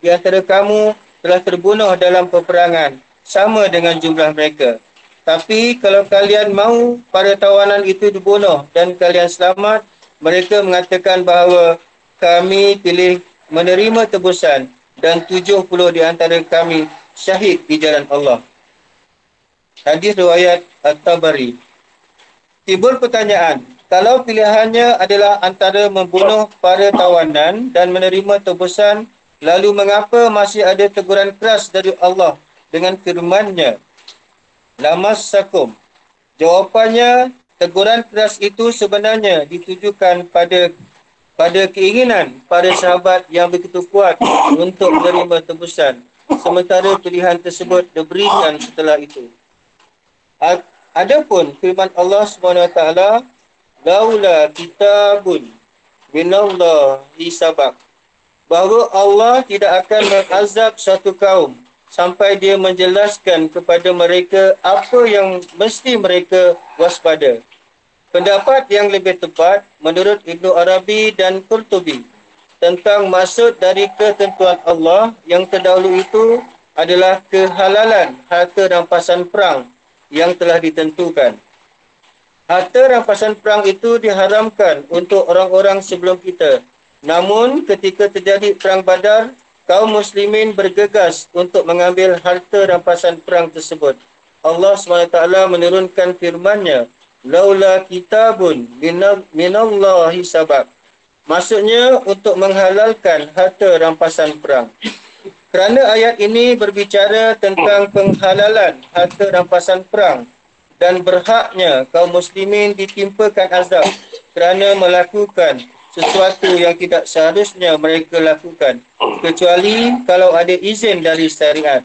di antara kamu telah terbunuh dalam peperangan. Sama dengan jumlah mereka. Tapi kalau kalian mahu para tawanan itu dibunuh dan kalian selamat, mereka mengatakan bahawa kami pilih menerima tebusan dan 70 di antara kami syahid di jalan Allah. Hadis riwayat At-Tabari. Timbul pertanyaan, kalau pilihannya adalah antara membunuh para tawanan dan menerima tebusan, lalu mengapa masih ada teguran keras dari Allah dengan firman-Nya? Lamas sakum. Jawapannya, teguran keras itu sebenarnya ditujukan pada pada keinginan para sahabat yang begitu kuat untuk menerima tebusan. Sementara pilihan tersebut diberikan setelah itu. Adapun firman Allah Taala Laula kitabun minallah sabak. bahawa Allah tidak akan mengazab satu kaum sampai dia menjelaskan kepada mereka apa yang mesti mereka waspada. Pendapat yang lebih tepat menurut Ibnu Arabi dan Qurtubi tentang maksud dari ketentuan Allah yang terdahulu itu adalah kehalalan harta rampasan perang yang telah ditentukan. Harta rampasan perang itu diharamkan untuk orang-orang sebelum kita. Namun ketika terjadi perang badar, kaum muslimin bergegas untuk mengambil harta rampasan perang tersebut. Allah SWT menurunkan firman-Nya, "Laula kitabun minallahi sabab." Maksudnya untuk menghalalkan harta rampasan perang. Kerana ayat ini berbicara tentang penghalalan harta rampasan perang dan berhaknya kaum muslimin ditimpakan azab kerana melakukan sesuatu yang tidak seharusnya mereka lakukan kecuali kalau ada izin dari syariat.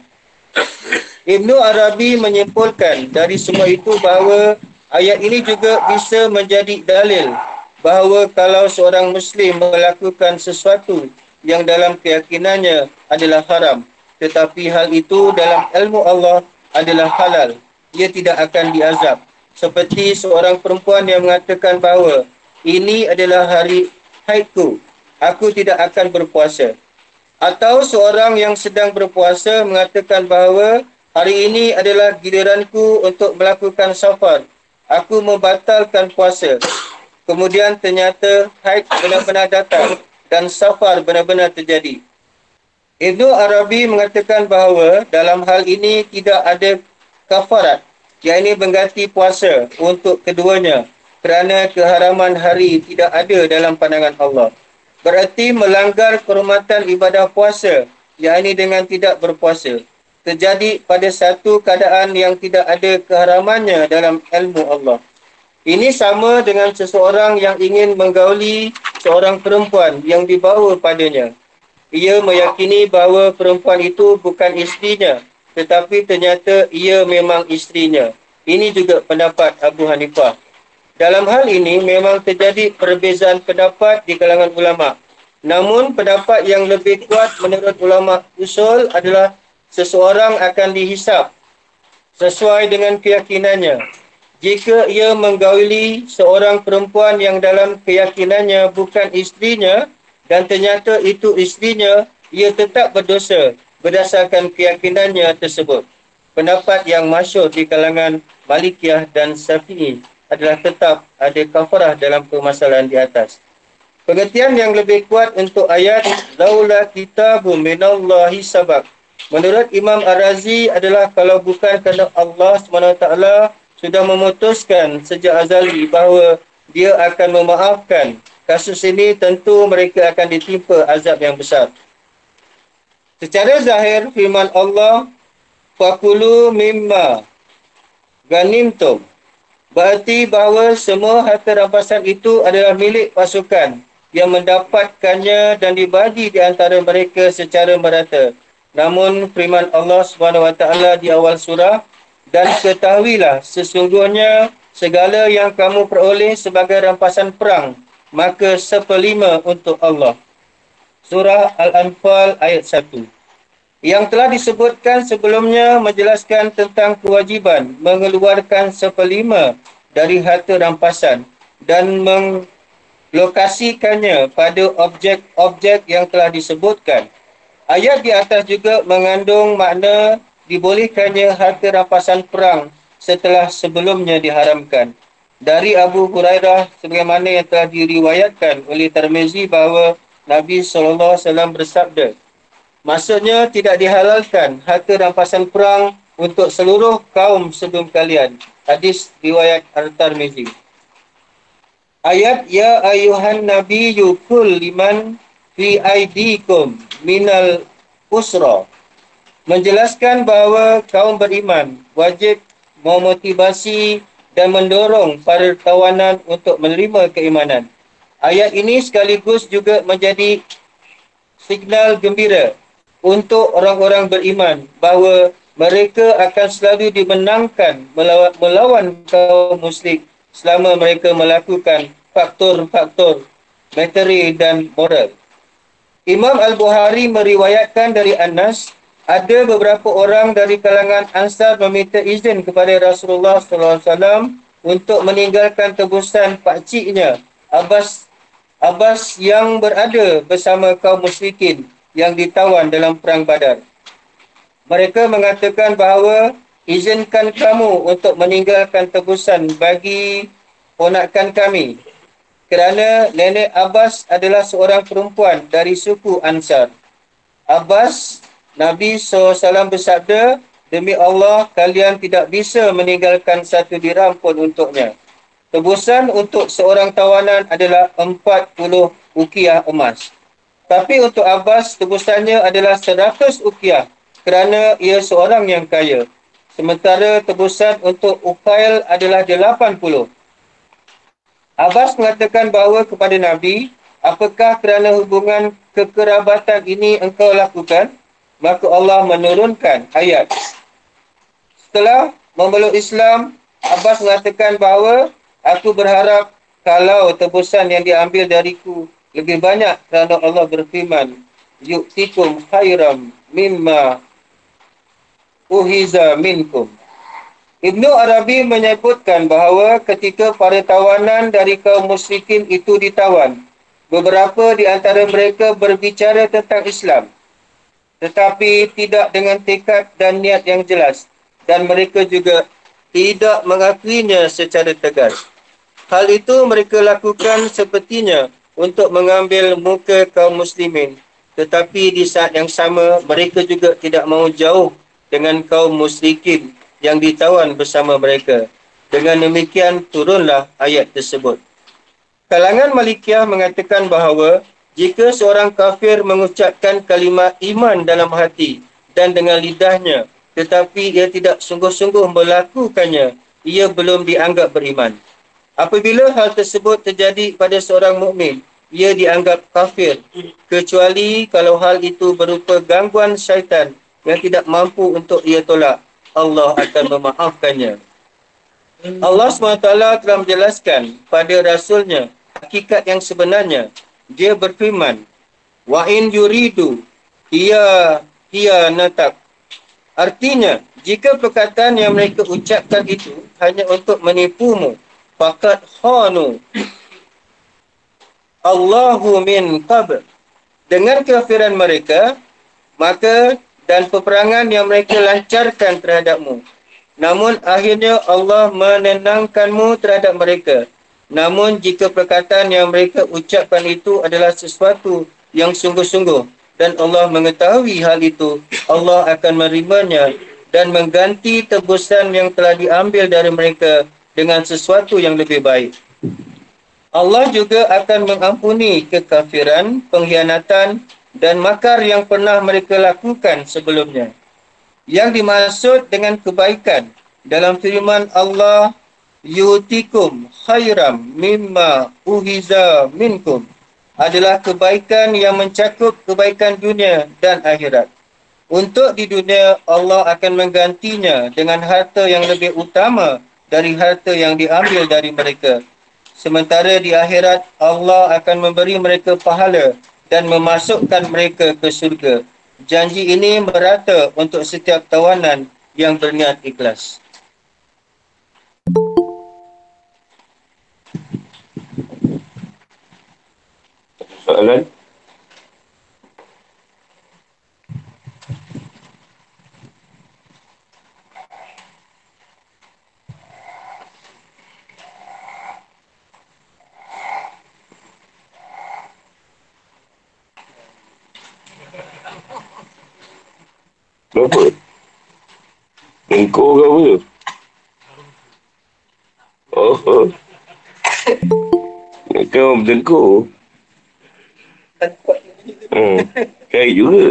Ibnu Arabi menyimpulkan dari semua itu bahawa ayat ini juga bisa menjadi dalil bahawa kalau seorang muslim melakukan sesuatu yang dalam keyakinannya adalah haram tetapi hal itu dalam ilmu Allah adalah halal ia tidak akan diazab. Seperti seorang perempuan yang mengatakan bahawa ini adalah hari haidku, aku tidak akan berpuasa. Atau seorang yang sedang berpuasa mengatakan bahawa hari ini adalah giliranku untuk melakukan safar. Aku membatalkan puasa. Kemudian ternyata haid benar-benar datang dan safar benar-benar terjadi. Ibnu Arabi mengatakan bahawa dalam hal ini tidak ada kafarat yang ini mengganti puasa untuk keduanya kerana keharaman hari tidak ada dalam pandangan Allah. Berarti melanggar kehormatan ibadah puasa yang ini dengan tidak berpuasa terjadi pada satu keadaan yang tidak ada keharamannya dalam ilmu Allah. Ini sama dengan seseorang yang ingin menggauli seorang perempuan yang dibawa padanya. Ia meyakini bahawa perempuan itu bukan isterinya tetapi ternyata ia memang isterinya. Ini juga pendapat Abu Hanifah. Dalam hal ini memang terjadi perbezaan pendapat di kalangan ulama. Namun pendapat yang lebih kuat menurut ulama usul adalah seseorang akan dihisap sesuai dengan keyakinannya. Jika ia menggauli seorang perempuan yang dalam keyakinannya bukan isterinya dan ternyata itu isterinya, ia tetap berdosa berdasarkan keyakinannya tersebut. Pendapat yang masyur di kalangan Malikiyah dan Syafi'i adalah tetap ada kafarah dalam permasalahan di atas. Pengertian yang lebih kuat untuk ayat Laula kitabu minallahi sabak. Menurut Imam Ar-Razi adalah kalau bukan kerana Allah SWT sudah memutuskan sejak azali bahawa dia akan memaafkan kasus ini tentu mereka akan ditimpa azab yang besar. Secara zahir firman Allah Fakulu mimma ganimtum Berarti bahawa semua harta rampasan itu adalah milik pasukan yang mendapatkannya dan dibagi di antara mereka secara merata. Namun firman Allah SWT di awal surah dan ketahuilah sesungguhnya segala yang kamu peroleh sebagai rampasan perang maka seperlima untuk Allah. Surah Al-Anfal ayat 1. Yang telah disebutkan sebelumnya menjelaskan tentang kewajiban mengeluarkan seperlima dari harta rampasan dan melokasikannya pada objek-objek yang telah disebutkan. Ayat di atas juga mengandung makna dibolehkannya harta rampasan perang setelah sebelumnya diharamkan. Dari Abu Hurairah sebagaimana yang telah diriwayatkan oleh Tirmizi bahawa Nabi SAW bersabda, Maksudnya tidak dihalalkan harta rampasan perang untuk seluruh kaum sebelum kalian. Hadis riwayat Al-Tirmizi. Ayat ya ayuhan nabiyyu kul liman fi aidikum minal usra menjelaskan bahawa kaum beriman wajib memotivasi dan mendorong para tawanan untuk menerima keimanan. Ayat ini sekaligus juga menjadi signal gembira untuk orang-orang beriman bahawa mereka akan selalu dimenangkan melawan, kaum musyrik selama mereka melakukan faktor-faktor materi dan moral. Imam Al-Bukhari meriwayatkan dari Anas, ada beberapa orang dari kalangan Ansar meminta izin kepada Rasulullah SAW untuk meninggalkan tebusan pakciknya Abbas Abbas yang berada bersama kaum musyrikin yang ditawan dalam perang Badar. Mereka mengatakan bahawa izinkan kamu untuk meninggalkan tebusan bagi ponakan kami kerana nenek Abbas adalah seorang perempuan dari suku Ansar. Abbas, Nabi SAW bersabda, Demi Allah, kalian tidak bisa meninggalkan satu dirham pun untuknya. Tebusan untuk seorang tawanan adalah 40 ukiah emas. Tapi untuk Abbas, tebusannya adalah 100 ukiah kerana ia seorang yang kaya. Sementara tebusan untuk Ukail adalah 80. Abbas mengatakan bahawa kepada Nabi, apakah kerana hubungan kekerabatan ini engkau lakukan? Maka Allah menurunkan ayat. Setelah memeluk Islam, Abbas mengatakan bahawa aku berharap kalau tebusan yang diambil dariku lebih banyak kerana Allah berfirman, Yuktikum khairam mimma uhiza minkum. Ibnu Arabi menyebutkan bahawa ketika para tawanan dari kaum musyrikin itu ditawan, beberapa di antara mereka berbicara tentang Islam tetapi tidak dengan tekad dan niat yang jelas dan mereka juga tidak mengakuinya secara tegas. Hal itu mereka lakukan sepertinya untuk mengambil muka kaum muslimin tetapi di saat yang sama mereka juga tidak mahu jauh dengan kaum musyrikin yang ditawan bersama mereka. Dengan demikian turunlah ayat tersebut. Kalangan Malikiyah mengatakan bahawa jika seorang kafir mengucapkan kalimat iman dalam hati dan dengan lidahnya tetapi ia tidak sungguh-sungguh melakukannya, ia belum dianggap beriman. Apabila hal tersebut terjadi pada seorang mukmin, ia dianggap kafir kecuali kalau hal itu berupa gangguan syaitan yang tidak mampu untuk ia tolak, Allah akan memaafkannya. Allah SWT telah menjelaskan pada Rasulnya hakikat yang sebenarnya. Dia berfirman, Wa in yuridu ia ia natak. Artinya, jika perkataan yang mereka ucapkan itu hanya untuk menipumu, fakat khanu Allahu min qabl. Dengan kafiran mereka, maka dan peperangan yang mereka lancarkan terhadapmu. Namun akhirnya Allah menenangkanmu terhadap mereka. Namun jika perkataan yang mereka ucapkan itu adalah sesuatu yang sungguh-sungguh dan Allah mengetahui hal itu, Allah akan menerimanya dan mengganti tebusan yang telah diambil dari mereka dengan sesuatu yang lebih baik. Allah juga akan mengampuni kekafiran, pengkhianatan dan makar yang pernah mereka lakukan sebelumnya. Yang dimaksud dengan kebaikan dalam firman Allah yutikum khairam mimma uhiza minkum adalah kebaikan yang mencakup kebaikan dunia dan akhirat. Untuk di dunia Allah akan menggantinya dengan harta yang lebih utama dari harta yang diambil dari mereka. Sementara di akhirat Allah akan memberi mereka pahala dan memasukkan mereka ke syurga. Janji ini merata untuk setiap tawanan yang berniat ikhlas. Soalan? Kenapa? Engkau ke apa? Oh, oh. Kau bertengkur. Hmm. Kayak juga.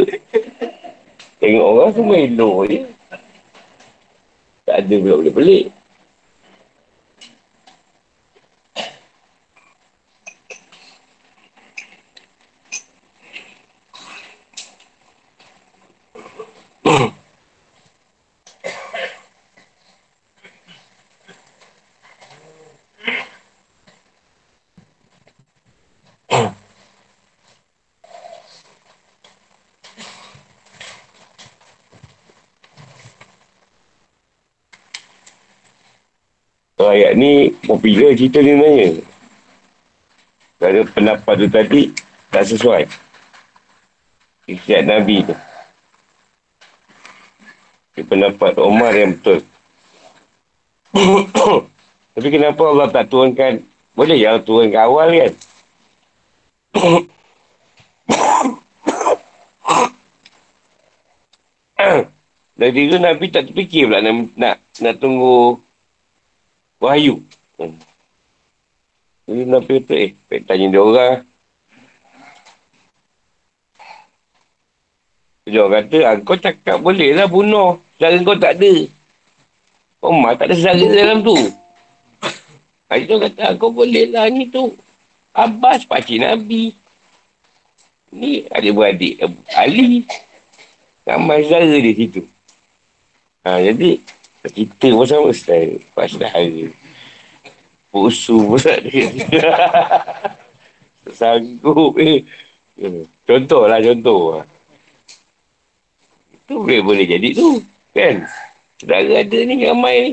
Tengok orang semua elok je. Tak ada pula boleh pelik. Popular cerita ni sebenarnya. Kerana pendapat tu tadi tak sesuai. Ikhtiar Nabi tu. Ini pendapat Omar yang betul. Tapi kenapa Allah tak turunkan boleh je turunkan awal kan? Dari tu Nabi tak terfikir pula nak, nak, nak tunggu wahyu. Hmm. Jadi Nabi kata, eh, pergi tanya dia orang. Dia orang kata, ah, kau cakap boleh lah bunuh. Sedara kau tak ada. Omar tak ada sedara dalam tu. Ha, dia kata, ah, kau boleh lah ni tu. Abbas, pakcik Nabi. Ni adik-beradik Ali. Ramai saudara di situ. Ha, jadi, kita pun sama style. Pas saudara. Pusu pun tak ada. Sanggup eh. Contoh lah, contoh. Itu boleh, boleh jadi tu. Kan? Saudara ada ni, ramai ni.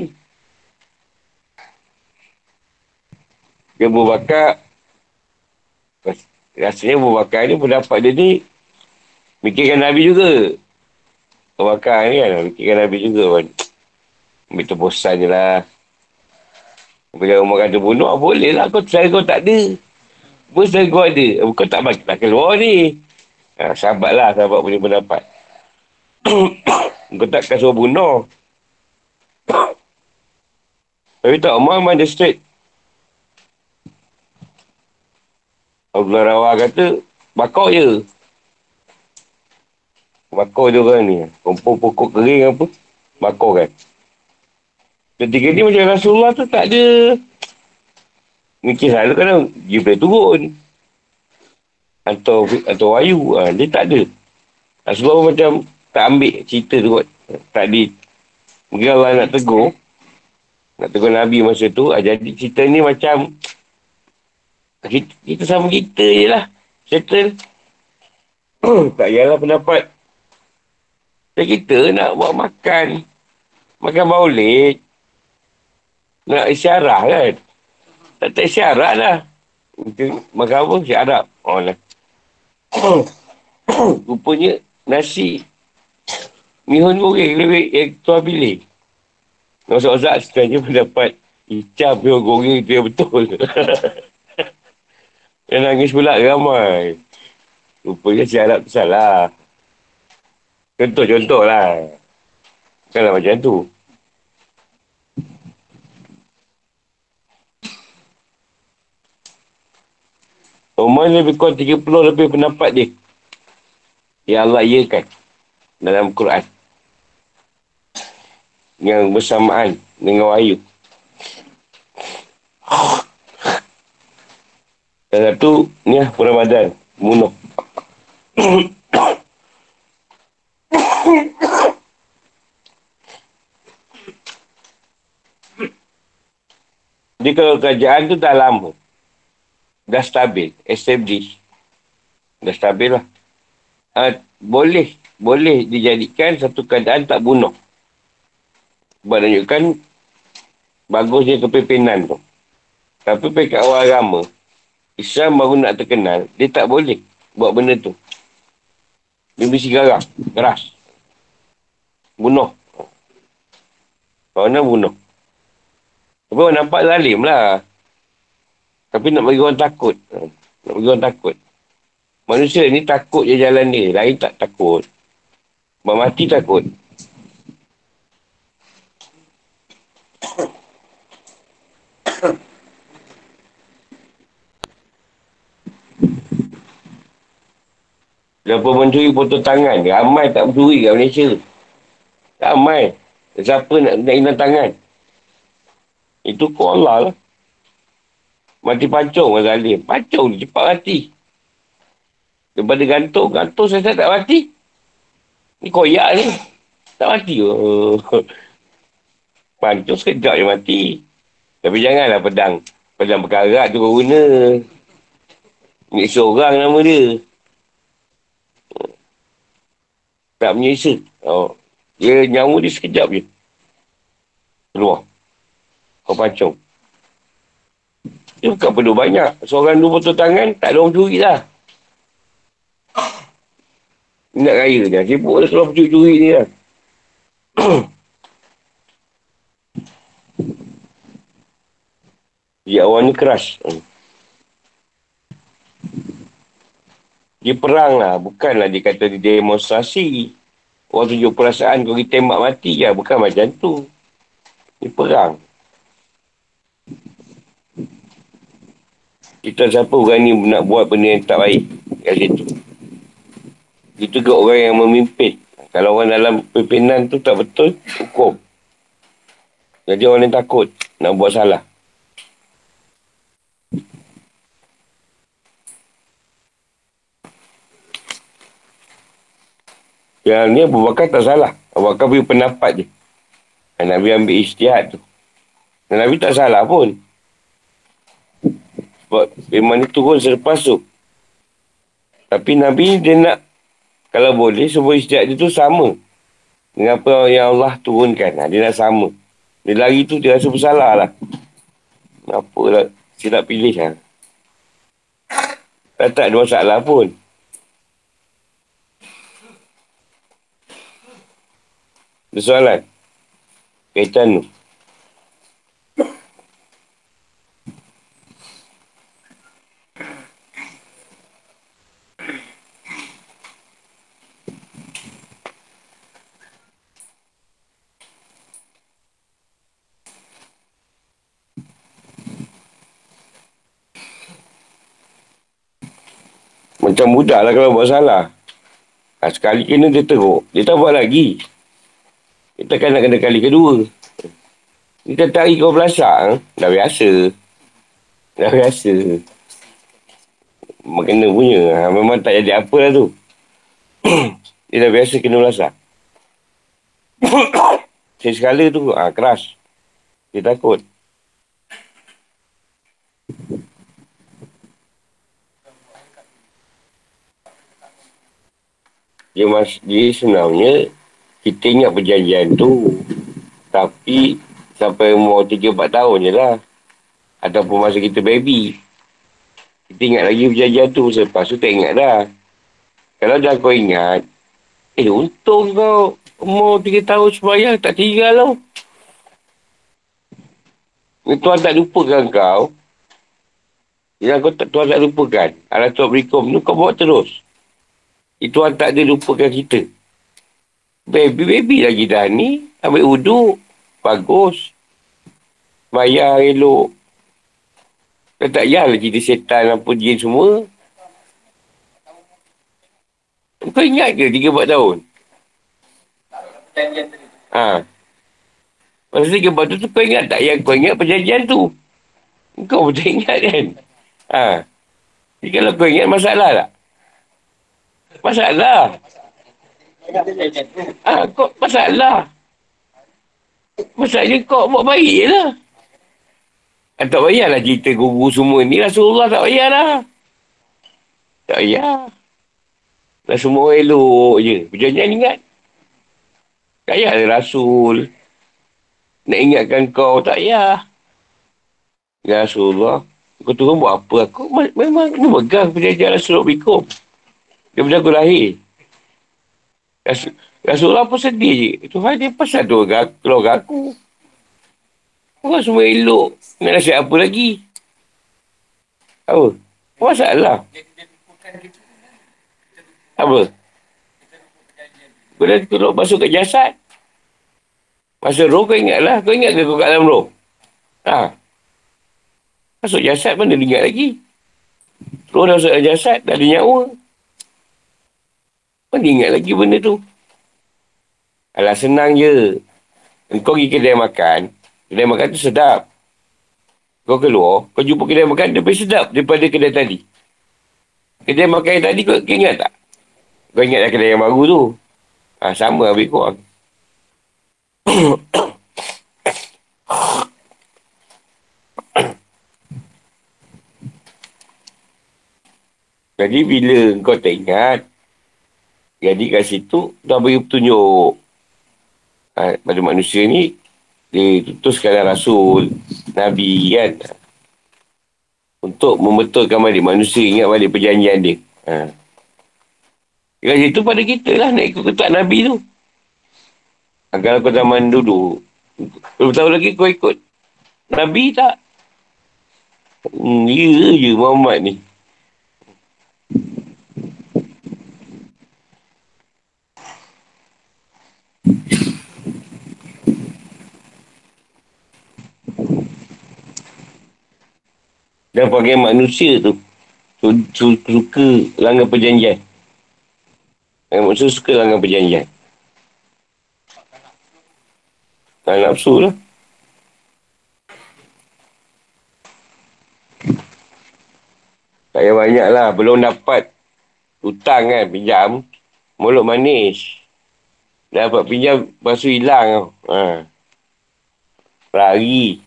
Dia berbakar. Rasanya berbakar ni pendapat dia ni. Mikirkan Nabi juga. Berbakar ni kan. Mikirkan Nabi juga kan. Ambil tebusan je lah. Bila Umar kata bunuh, ah, boleh lah. Kau selera kau tak ada. Apa selera kau ada? Kau tak bagi tak keluar ni. Ha, sahabat lah, sahabat punya pendapat. kau takkan suruh bunuh. Tapi tak, Umar memang dia straight. Abdullah Rawah kata, bakau je. Bakau je orang ni. Kumpul pokok kering apa. Bakau kan. Ketika ni macam Rasulullah tu tak ada mikir selalu kan dia boleh turun. Atau atau wayu. Ha, dia tak ada. Rasulullah macam tak ambil cerita tu kot. Tak di Mungkin Allah nak tegur. Nak tegur Nabi masa tu. Ha, jadi cerita ni macam kita, kita sama kita je lah. Settle. tak payahlah pendapat. Dan kita nak buat makan. Makan baulik. Nak isyarat kan. Tak tak isyarat lah. Makan apa? Isyarat. Oh lah. Rupanya nasi. Mihun goreng lebih yang tuan pilih. Nusuk-nusuk sebenarnya pendapat Icam mihun goreng tu yang betul. Yang nangis pula ramai. Rupanya si Arab tu salah. Contoh-contoh lah. Bukanlah macam tu. Umar lebih kurang 30 lebih pendapat dia. Ya Allah iakan. Dalam Quran. Yang bersamaan dengan wahyu. Dan satu, ni lah, Ramadan. Bunuh. Jadi kalau kerajaan tu dah lama. Dah stabil. Establish. Dah stabil lah. Uh, boleh. Boleh dijadikan satu keadaan tak bunuh. Sebab menunjukkan bagusnya kepimpinan tu. Tapi pekat awal agama, Islam baru nak terkenal, dia tak boleh buat benda tu. Dia mesti garang, keras. Bunuh. Kalau nak bunuh. Tapi orang nampak zalim lah. Tapi nak bagi orang takut. Nak bagi orang takut. Manusia ni takut je jalan dia. Lain tak takut. Buat mati takut. Siapa mencuri potong tangan? Ramai tak mencuri kat Malaysia. Ramai. Siapa nak, nak hilang tangan? Itu kau Allah lah. Mati pancung orang zalim. Pancung dia cepat mati. Daripada gantung, gantung saya tak mati. Ni koyak ni. Tak mati. Oh. Pancung sekejap je mati. Tapi janganlah pedang. Pedang berkarat tu guna. Ni seorang nama dia. Tak menyisa. Oh. Dia nyawa dia sekejap je. Keluar. Kau pacung. Dia bukan perlu banyak. Seorang dua potong tangan, tak ada orang curi lah. Nak raya je. Sibuk lah kalau curi-curi ni lah. Dia awal ni keras. Dia perang lah. Bukanlah dia kata dia demonstrasi. Orang tunjuk perasaan kau pergi tembak mati je. Bukan macam tu. Dia perang. Kita siapa orang ni nak buat benda yang tak baik kat situ. Itu ke orang yang memimpin. Kalau orang dalam pimpinan tu tak betul, hukum. Jadi orang yang takut nak buat salah. Yang ni Abu Bakar tak salah. Abu Bakar beri pendapat je. Nabi ambil istihad tu. Dan Nabi tak salah pun. Sebab firman ni turun selepas tu. Tapi Nabi dia nak kalau boleh semua istihad dia tu sama. Dengan apa yang Allah turunkan. Ha, dia nak sama. Dia lari tu dia rasa bersalah lah. Apa lah. Silap pilih lah. Tak, tak ada masalah pun. Ada soalan? Kaitan tu. Macam budak lah kalau buat salah. Ha, sekali kena dia teruk. Dia tak buat lagi. Dia takkan nak kena kali kedua. Kita tarik kau belasak. Eh? Dah biasa. Dah biasa. Kena punya. Ha, memang tak jadi apa lah tu. dia dah biasa kena belasak. Saya sekala tu ha, keras. Dia takut. Dia, mas, dia sebenarnya kita ingat perjanjian tu. Tapi sampai umur 3-4 tahun je lah. Ataupun masa kita baby. Kita ingat lagi perjanjian tu. Selepas tu tak ingat dah. Kalau dah kau ingat eh untung kau umur 3 tahun sembahyang tak tinggal tau Tuhan tak lupakan kau. Yang kau tak, Tuhan tak lupakan Alah Tuhan berikom tu kau bawa terus Tuhan tak ada lupakan kita. Baby-baby lagi dah ni. Ambil uduk. Bagus. Bayar elok. Kau tak payahlah cerita setan apa jin semua. Kau ingat ke 3-4 tahun? Ha. Masa 3-4 tu, tu kau ingat tak yang kau ingat perjanjian tu? Kau betul ingat kan? Ha. Jadi kalau kau ingat masalah tak? Masalah. Ah, kok masalah. Masalahnya kau buat baik je lah. Ah, tak payahlah cerita guru semua ni. Rasulullah tak payahlah. Tak payah. Dah semua elok je. Perjanjian ingat. Tak payah Rasul. Nak ingatkan kau, tak payah. Ya Rasulullah. Kau turun buat apa? Aku memang memegang perjanjian Rasulullah bikum. Daripada aku lahir. Rasul, Rasulullah pun sedih je. Tuhan dia pasal tu keluarga aku. Orang semua elok. Nak nasihat apa lagi? Apa? Apa masalah? Apa? Kau dah turut masuk ke jasad. Masa roh kau ingat lah. Kau ingat ke kau kat dalam roh? Ha? Masuk jasad mana dia ingat lagi? Roh dah masuk jasad. Dah ada nyawa. Mana ingat lagi benda tu? Alah senang je. Kau pergi kedai makan. Kedai makan tu sedap. Kau keluar. Kau jumpa kedai makan. Dia lebih sedap daripada kedai tadi. Kedai makan yang tadi kau, kau ingat tak? Kau ingat dah kedai yang baru tu. Ha, sama habis kau. Jadi bila kau tak ingat, jadi kat situ dah beri petunjuk ha, pada manusia ni Diutuskan Rasul, Nabi kan. Untuk membetulkan balik manusia ingat balik perjanjian dia. Ha. Kat situ pada kita lah nak ikut ketak Nabi tu. Ha, kalau kau zaman dulu, berapa tahun lagi kau ikut Nabi tak? Hmm, ya je Muhammad ni. Dan pakai manusia tu suka langgar perjanjian. Manusia suka langgar perjanjian. Tak nafsu lah. Tak payah banyak lah. Belum dapat hutang kan, pinjam. Mulut manis. Dapat pinjam, lepas tu hilang. Ha. Lari.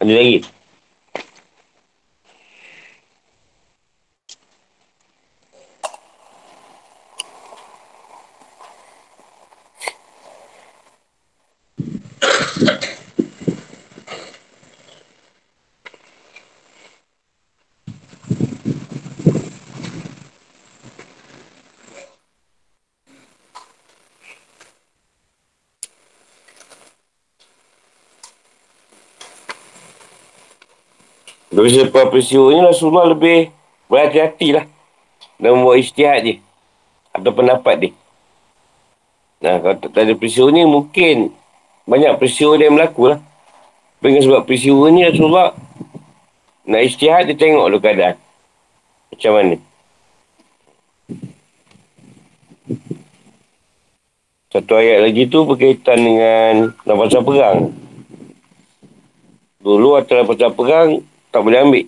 Ada lagi? Dari selepas peristiwa ni Rasulullah lebih berhati-hati lah. Dan membuat istihad dia. Atau pendapat dia. Nah, kalau tak ada peristiwa ni mungkin banyak peristiwa dia yang berlaku lah. Dengan sebab peristiwa ni Rasulullah nak istihad dia tengok dulu keadaan. Macam mana. Satu ayat lagi tu berkaitan dengan pasal perang. Dulu antara pasal perang tak boleh ambil.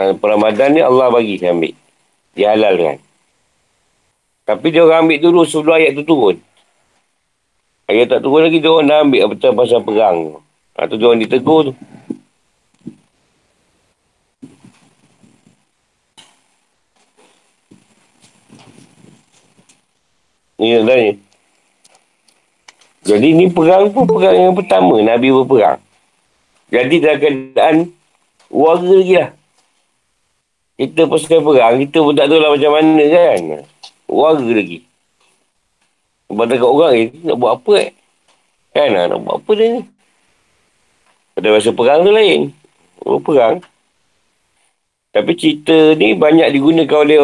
Ha, Ramadan ni Allah bagi saya ambil. Dia halal kan. Tapi dia orang ambil dulu sebelum ayat tu turun. Ayat tak turun lagi, dia orang dah ambil apa pasal perang. Ha, tu dia orang ditegur tu. Ni tanya. Jadi ni perang pun perang yang pertama Nabi berperang. Jadi dalam keadaan warga lagi lah. Kita pasal perang, kita pun tak tahu lah macam mana kan. Warga lagi. Sebab dekat orang ni, nak buat apa eh? Kan nak buat apa dia ni? Pada masa perang tu lain. Perang. Tapi cerita ni banyak digunakan oleh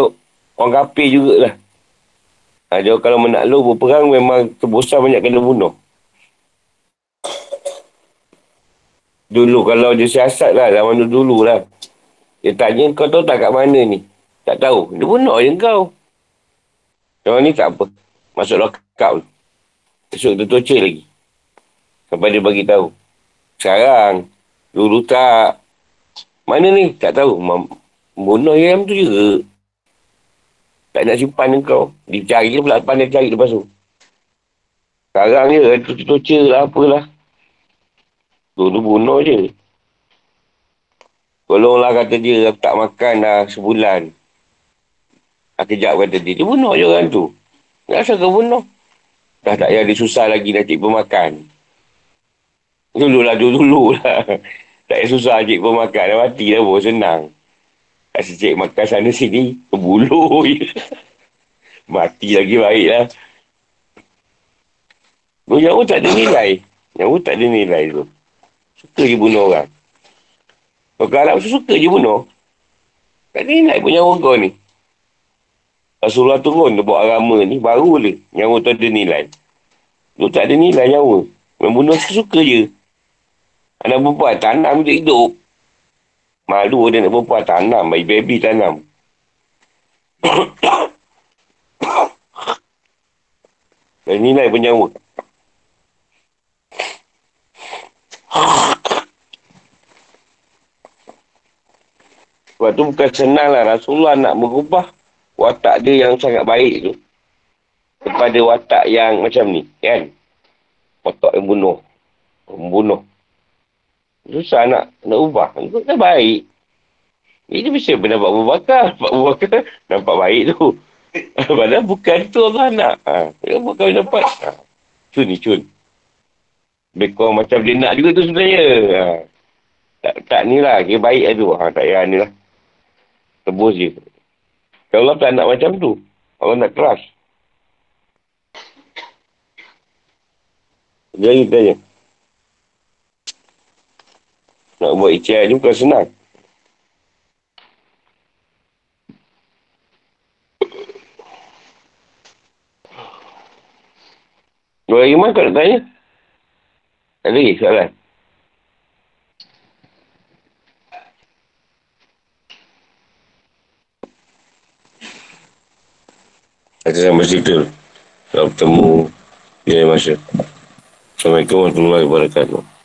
orang kapir jugalah. Ha, dia kalau menakluk berperang memang terbosan banyak kena bunuh. Dulu kalau dia siasat lah, zaman dulu lah. Dia tanya, kau tahu tak kat mana ni? Tak tahu. Dia bunuh je kau. Orang ni tak apa. Masuk lokap tu. Esok dia torture lagi. Sampai dia bagi tahu. Sekarang, dulu tak. Mana ni? Tak tahu. Bunuh yang tu juga. Tak nak simpan kau. Dia cari pula pandai cari lepas tu. Sekarang je, tu torture lah apalah. Dulu bunuh je. Tolonglah kata dia, aku tak makan dah sebulan. Aku kejap kata dia, dia bunuh je orang tu. Kenapa kau bunuh? Dah tak payah dia susah lagi nak cik. Dulu lah, dulu lah. tak payah susah cik pemakan, dah mati dah pun, senang. Kasi cik makan sana sini, bulu je. mati lagi baik lah. Yang tak ada nilai. Yang tak ada nilai tu. Suka je bunuh orang. Kalau Arab tu suka je bunuh. Tak ada nilai pun nyawa kau ni. Rasulullah turun dia buat agama ni, baru dia. Nyawa tu ada nilai. Tu tak ada nilai nyawa. Membunuh suka je. Anak perempuan tanam dia hidup. Malu dia nak perempuan tanam. Bayi baby tanam. Dan nilai pun nyawa. Sebab tu bukan senang lah Rasulullah nak merubah watak dia yang sangat baik tu. Kepada watak yang macam ni. Kan? Watak yang bunuh. Membunuh. Susah nak, nak ubah. Itu kan baik. Ini mesti pendapat Abu Bakar. Abu Bakar nampak baik tu. Padahal bukan tu Allah nak. Ha. Dia bukan dapat. Ha. Cun ni, cun. Lebih kurang macam dia nak juga tu sebenarnya. Ha. Tak, tak ni lah. Kira baik lah tu. Ha, tak payah ni lah. Tebus je. Kalau Allah tak nak macam tu. Allah nak keras. Jadi tanya. Nak buat ijtihad ni bukan senang. Dua iman kau nak tanya? Ada lagi soalan? Ada sampai situ. Kalau bertemu, dia masa. Assalamualaikum warahmatullahi wabarakatuh.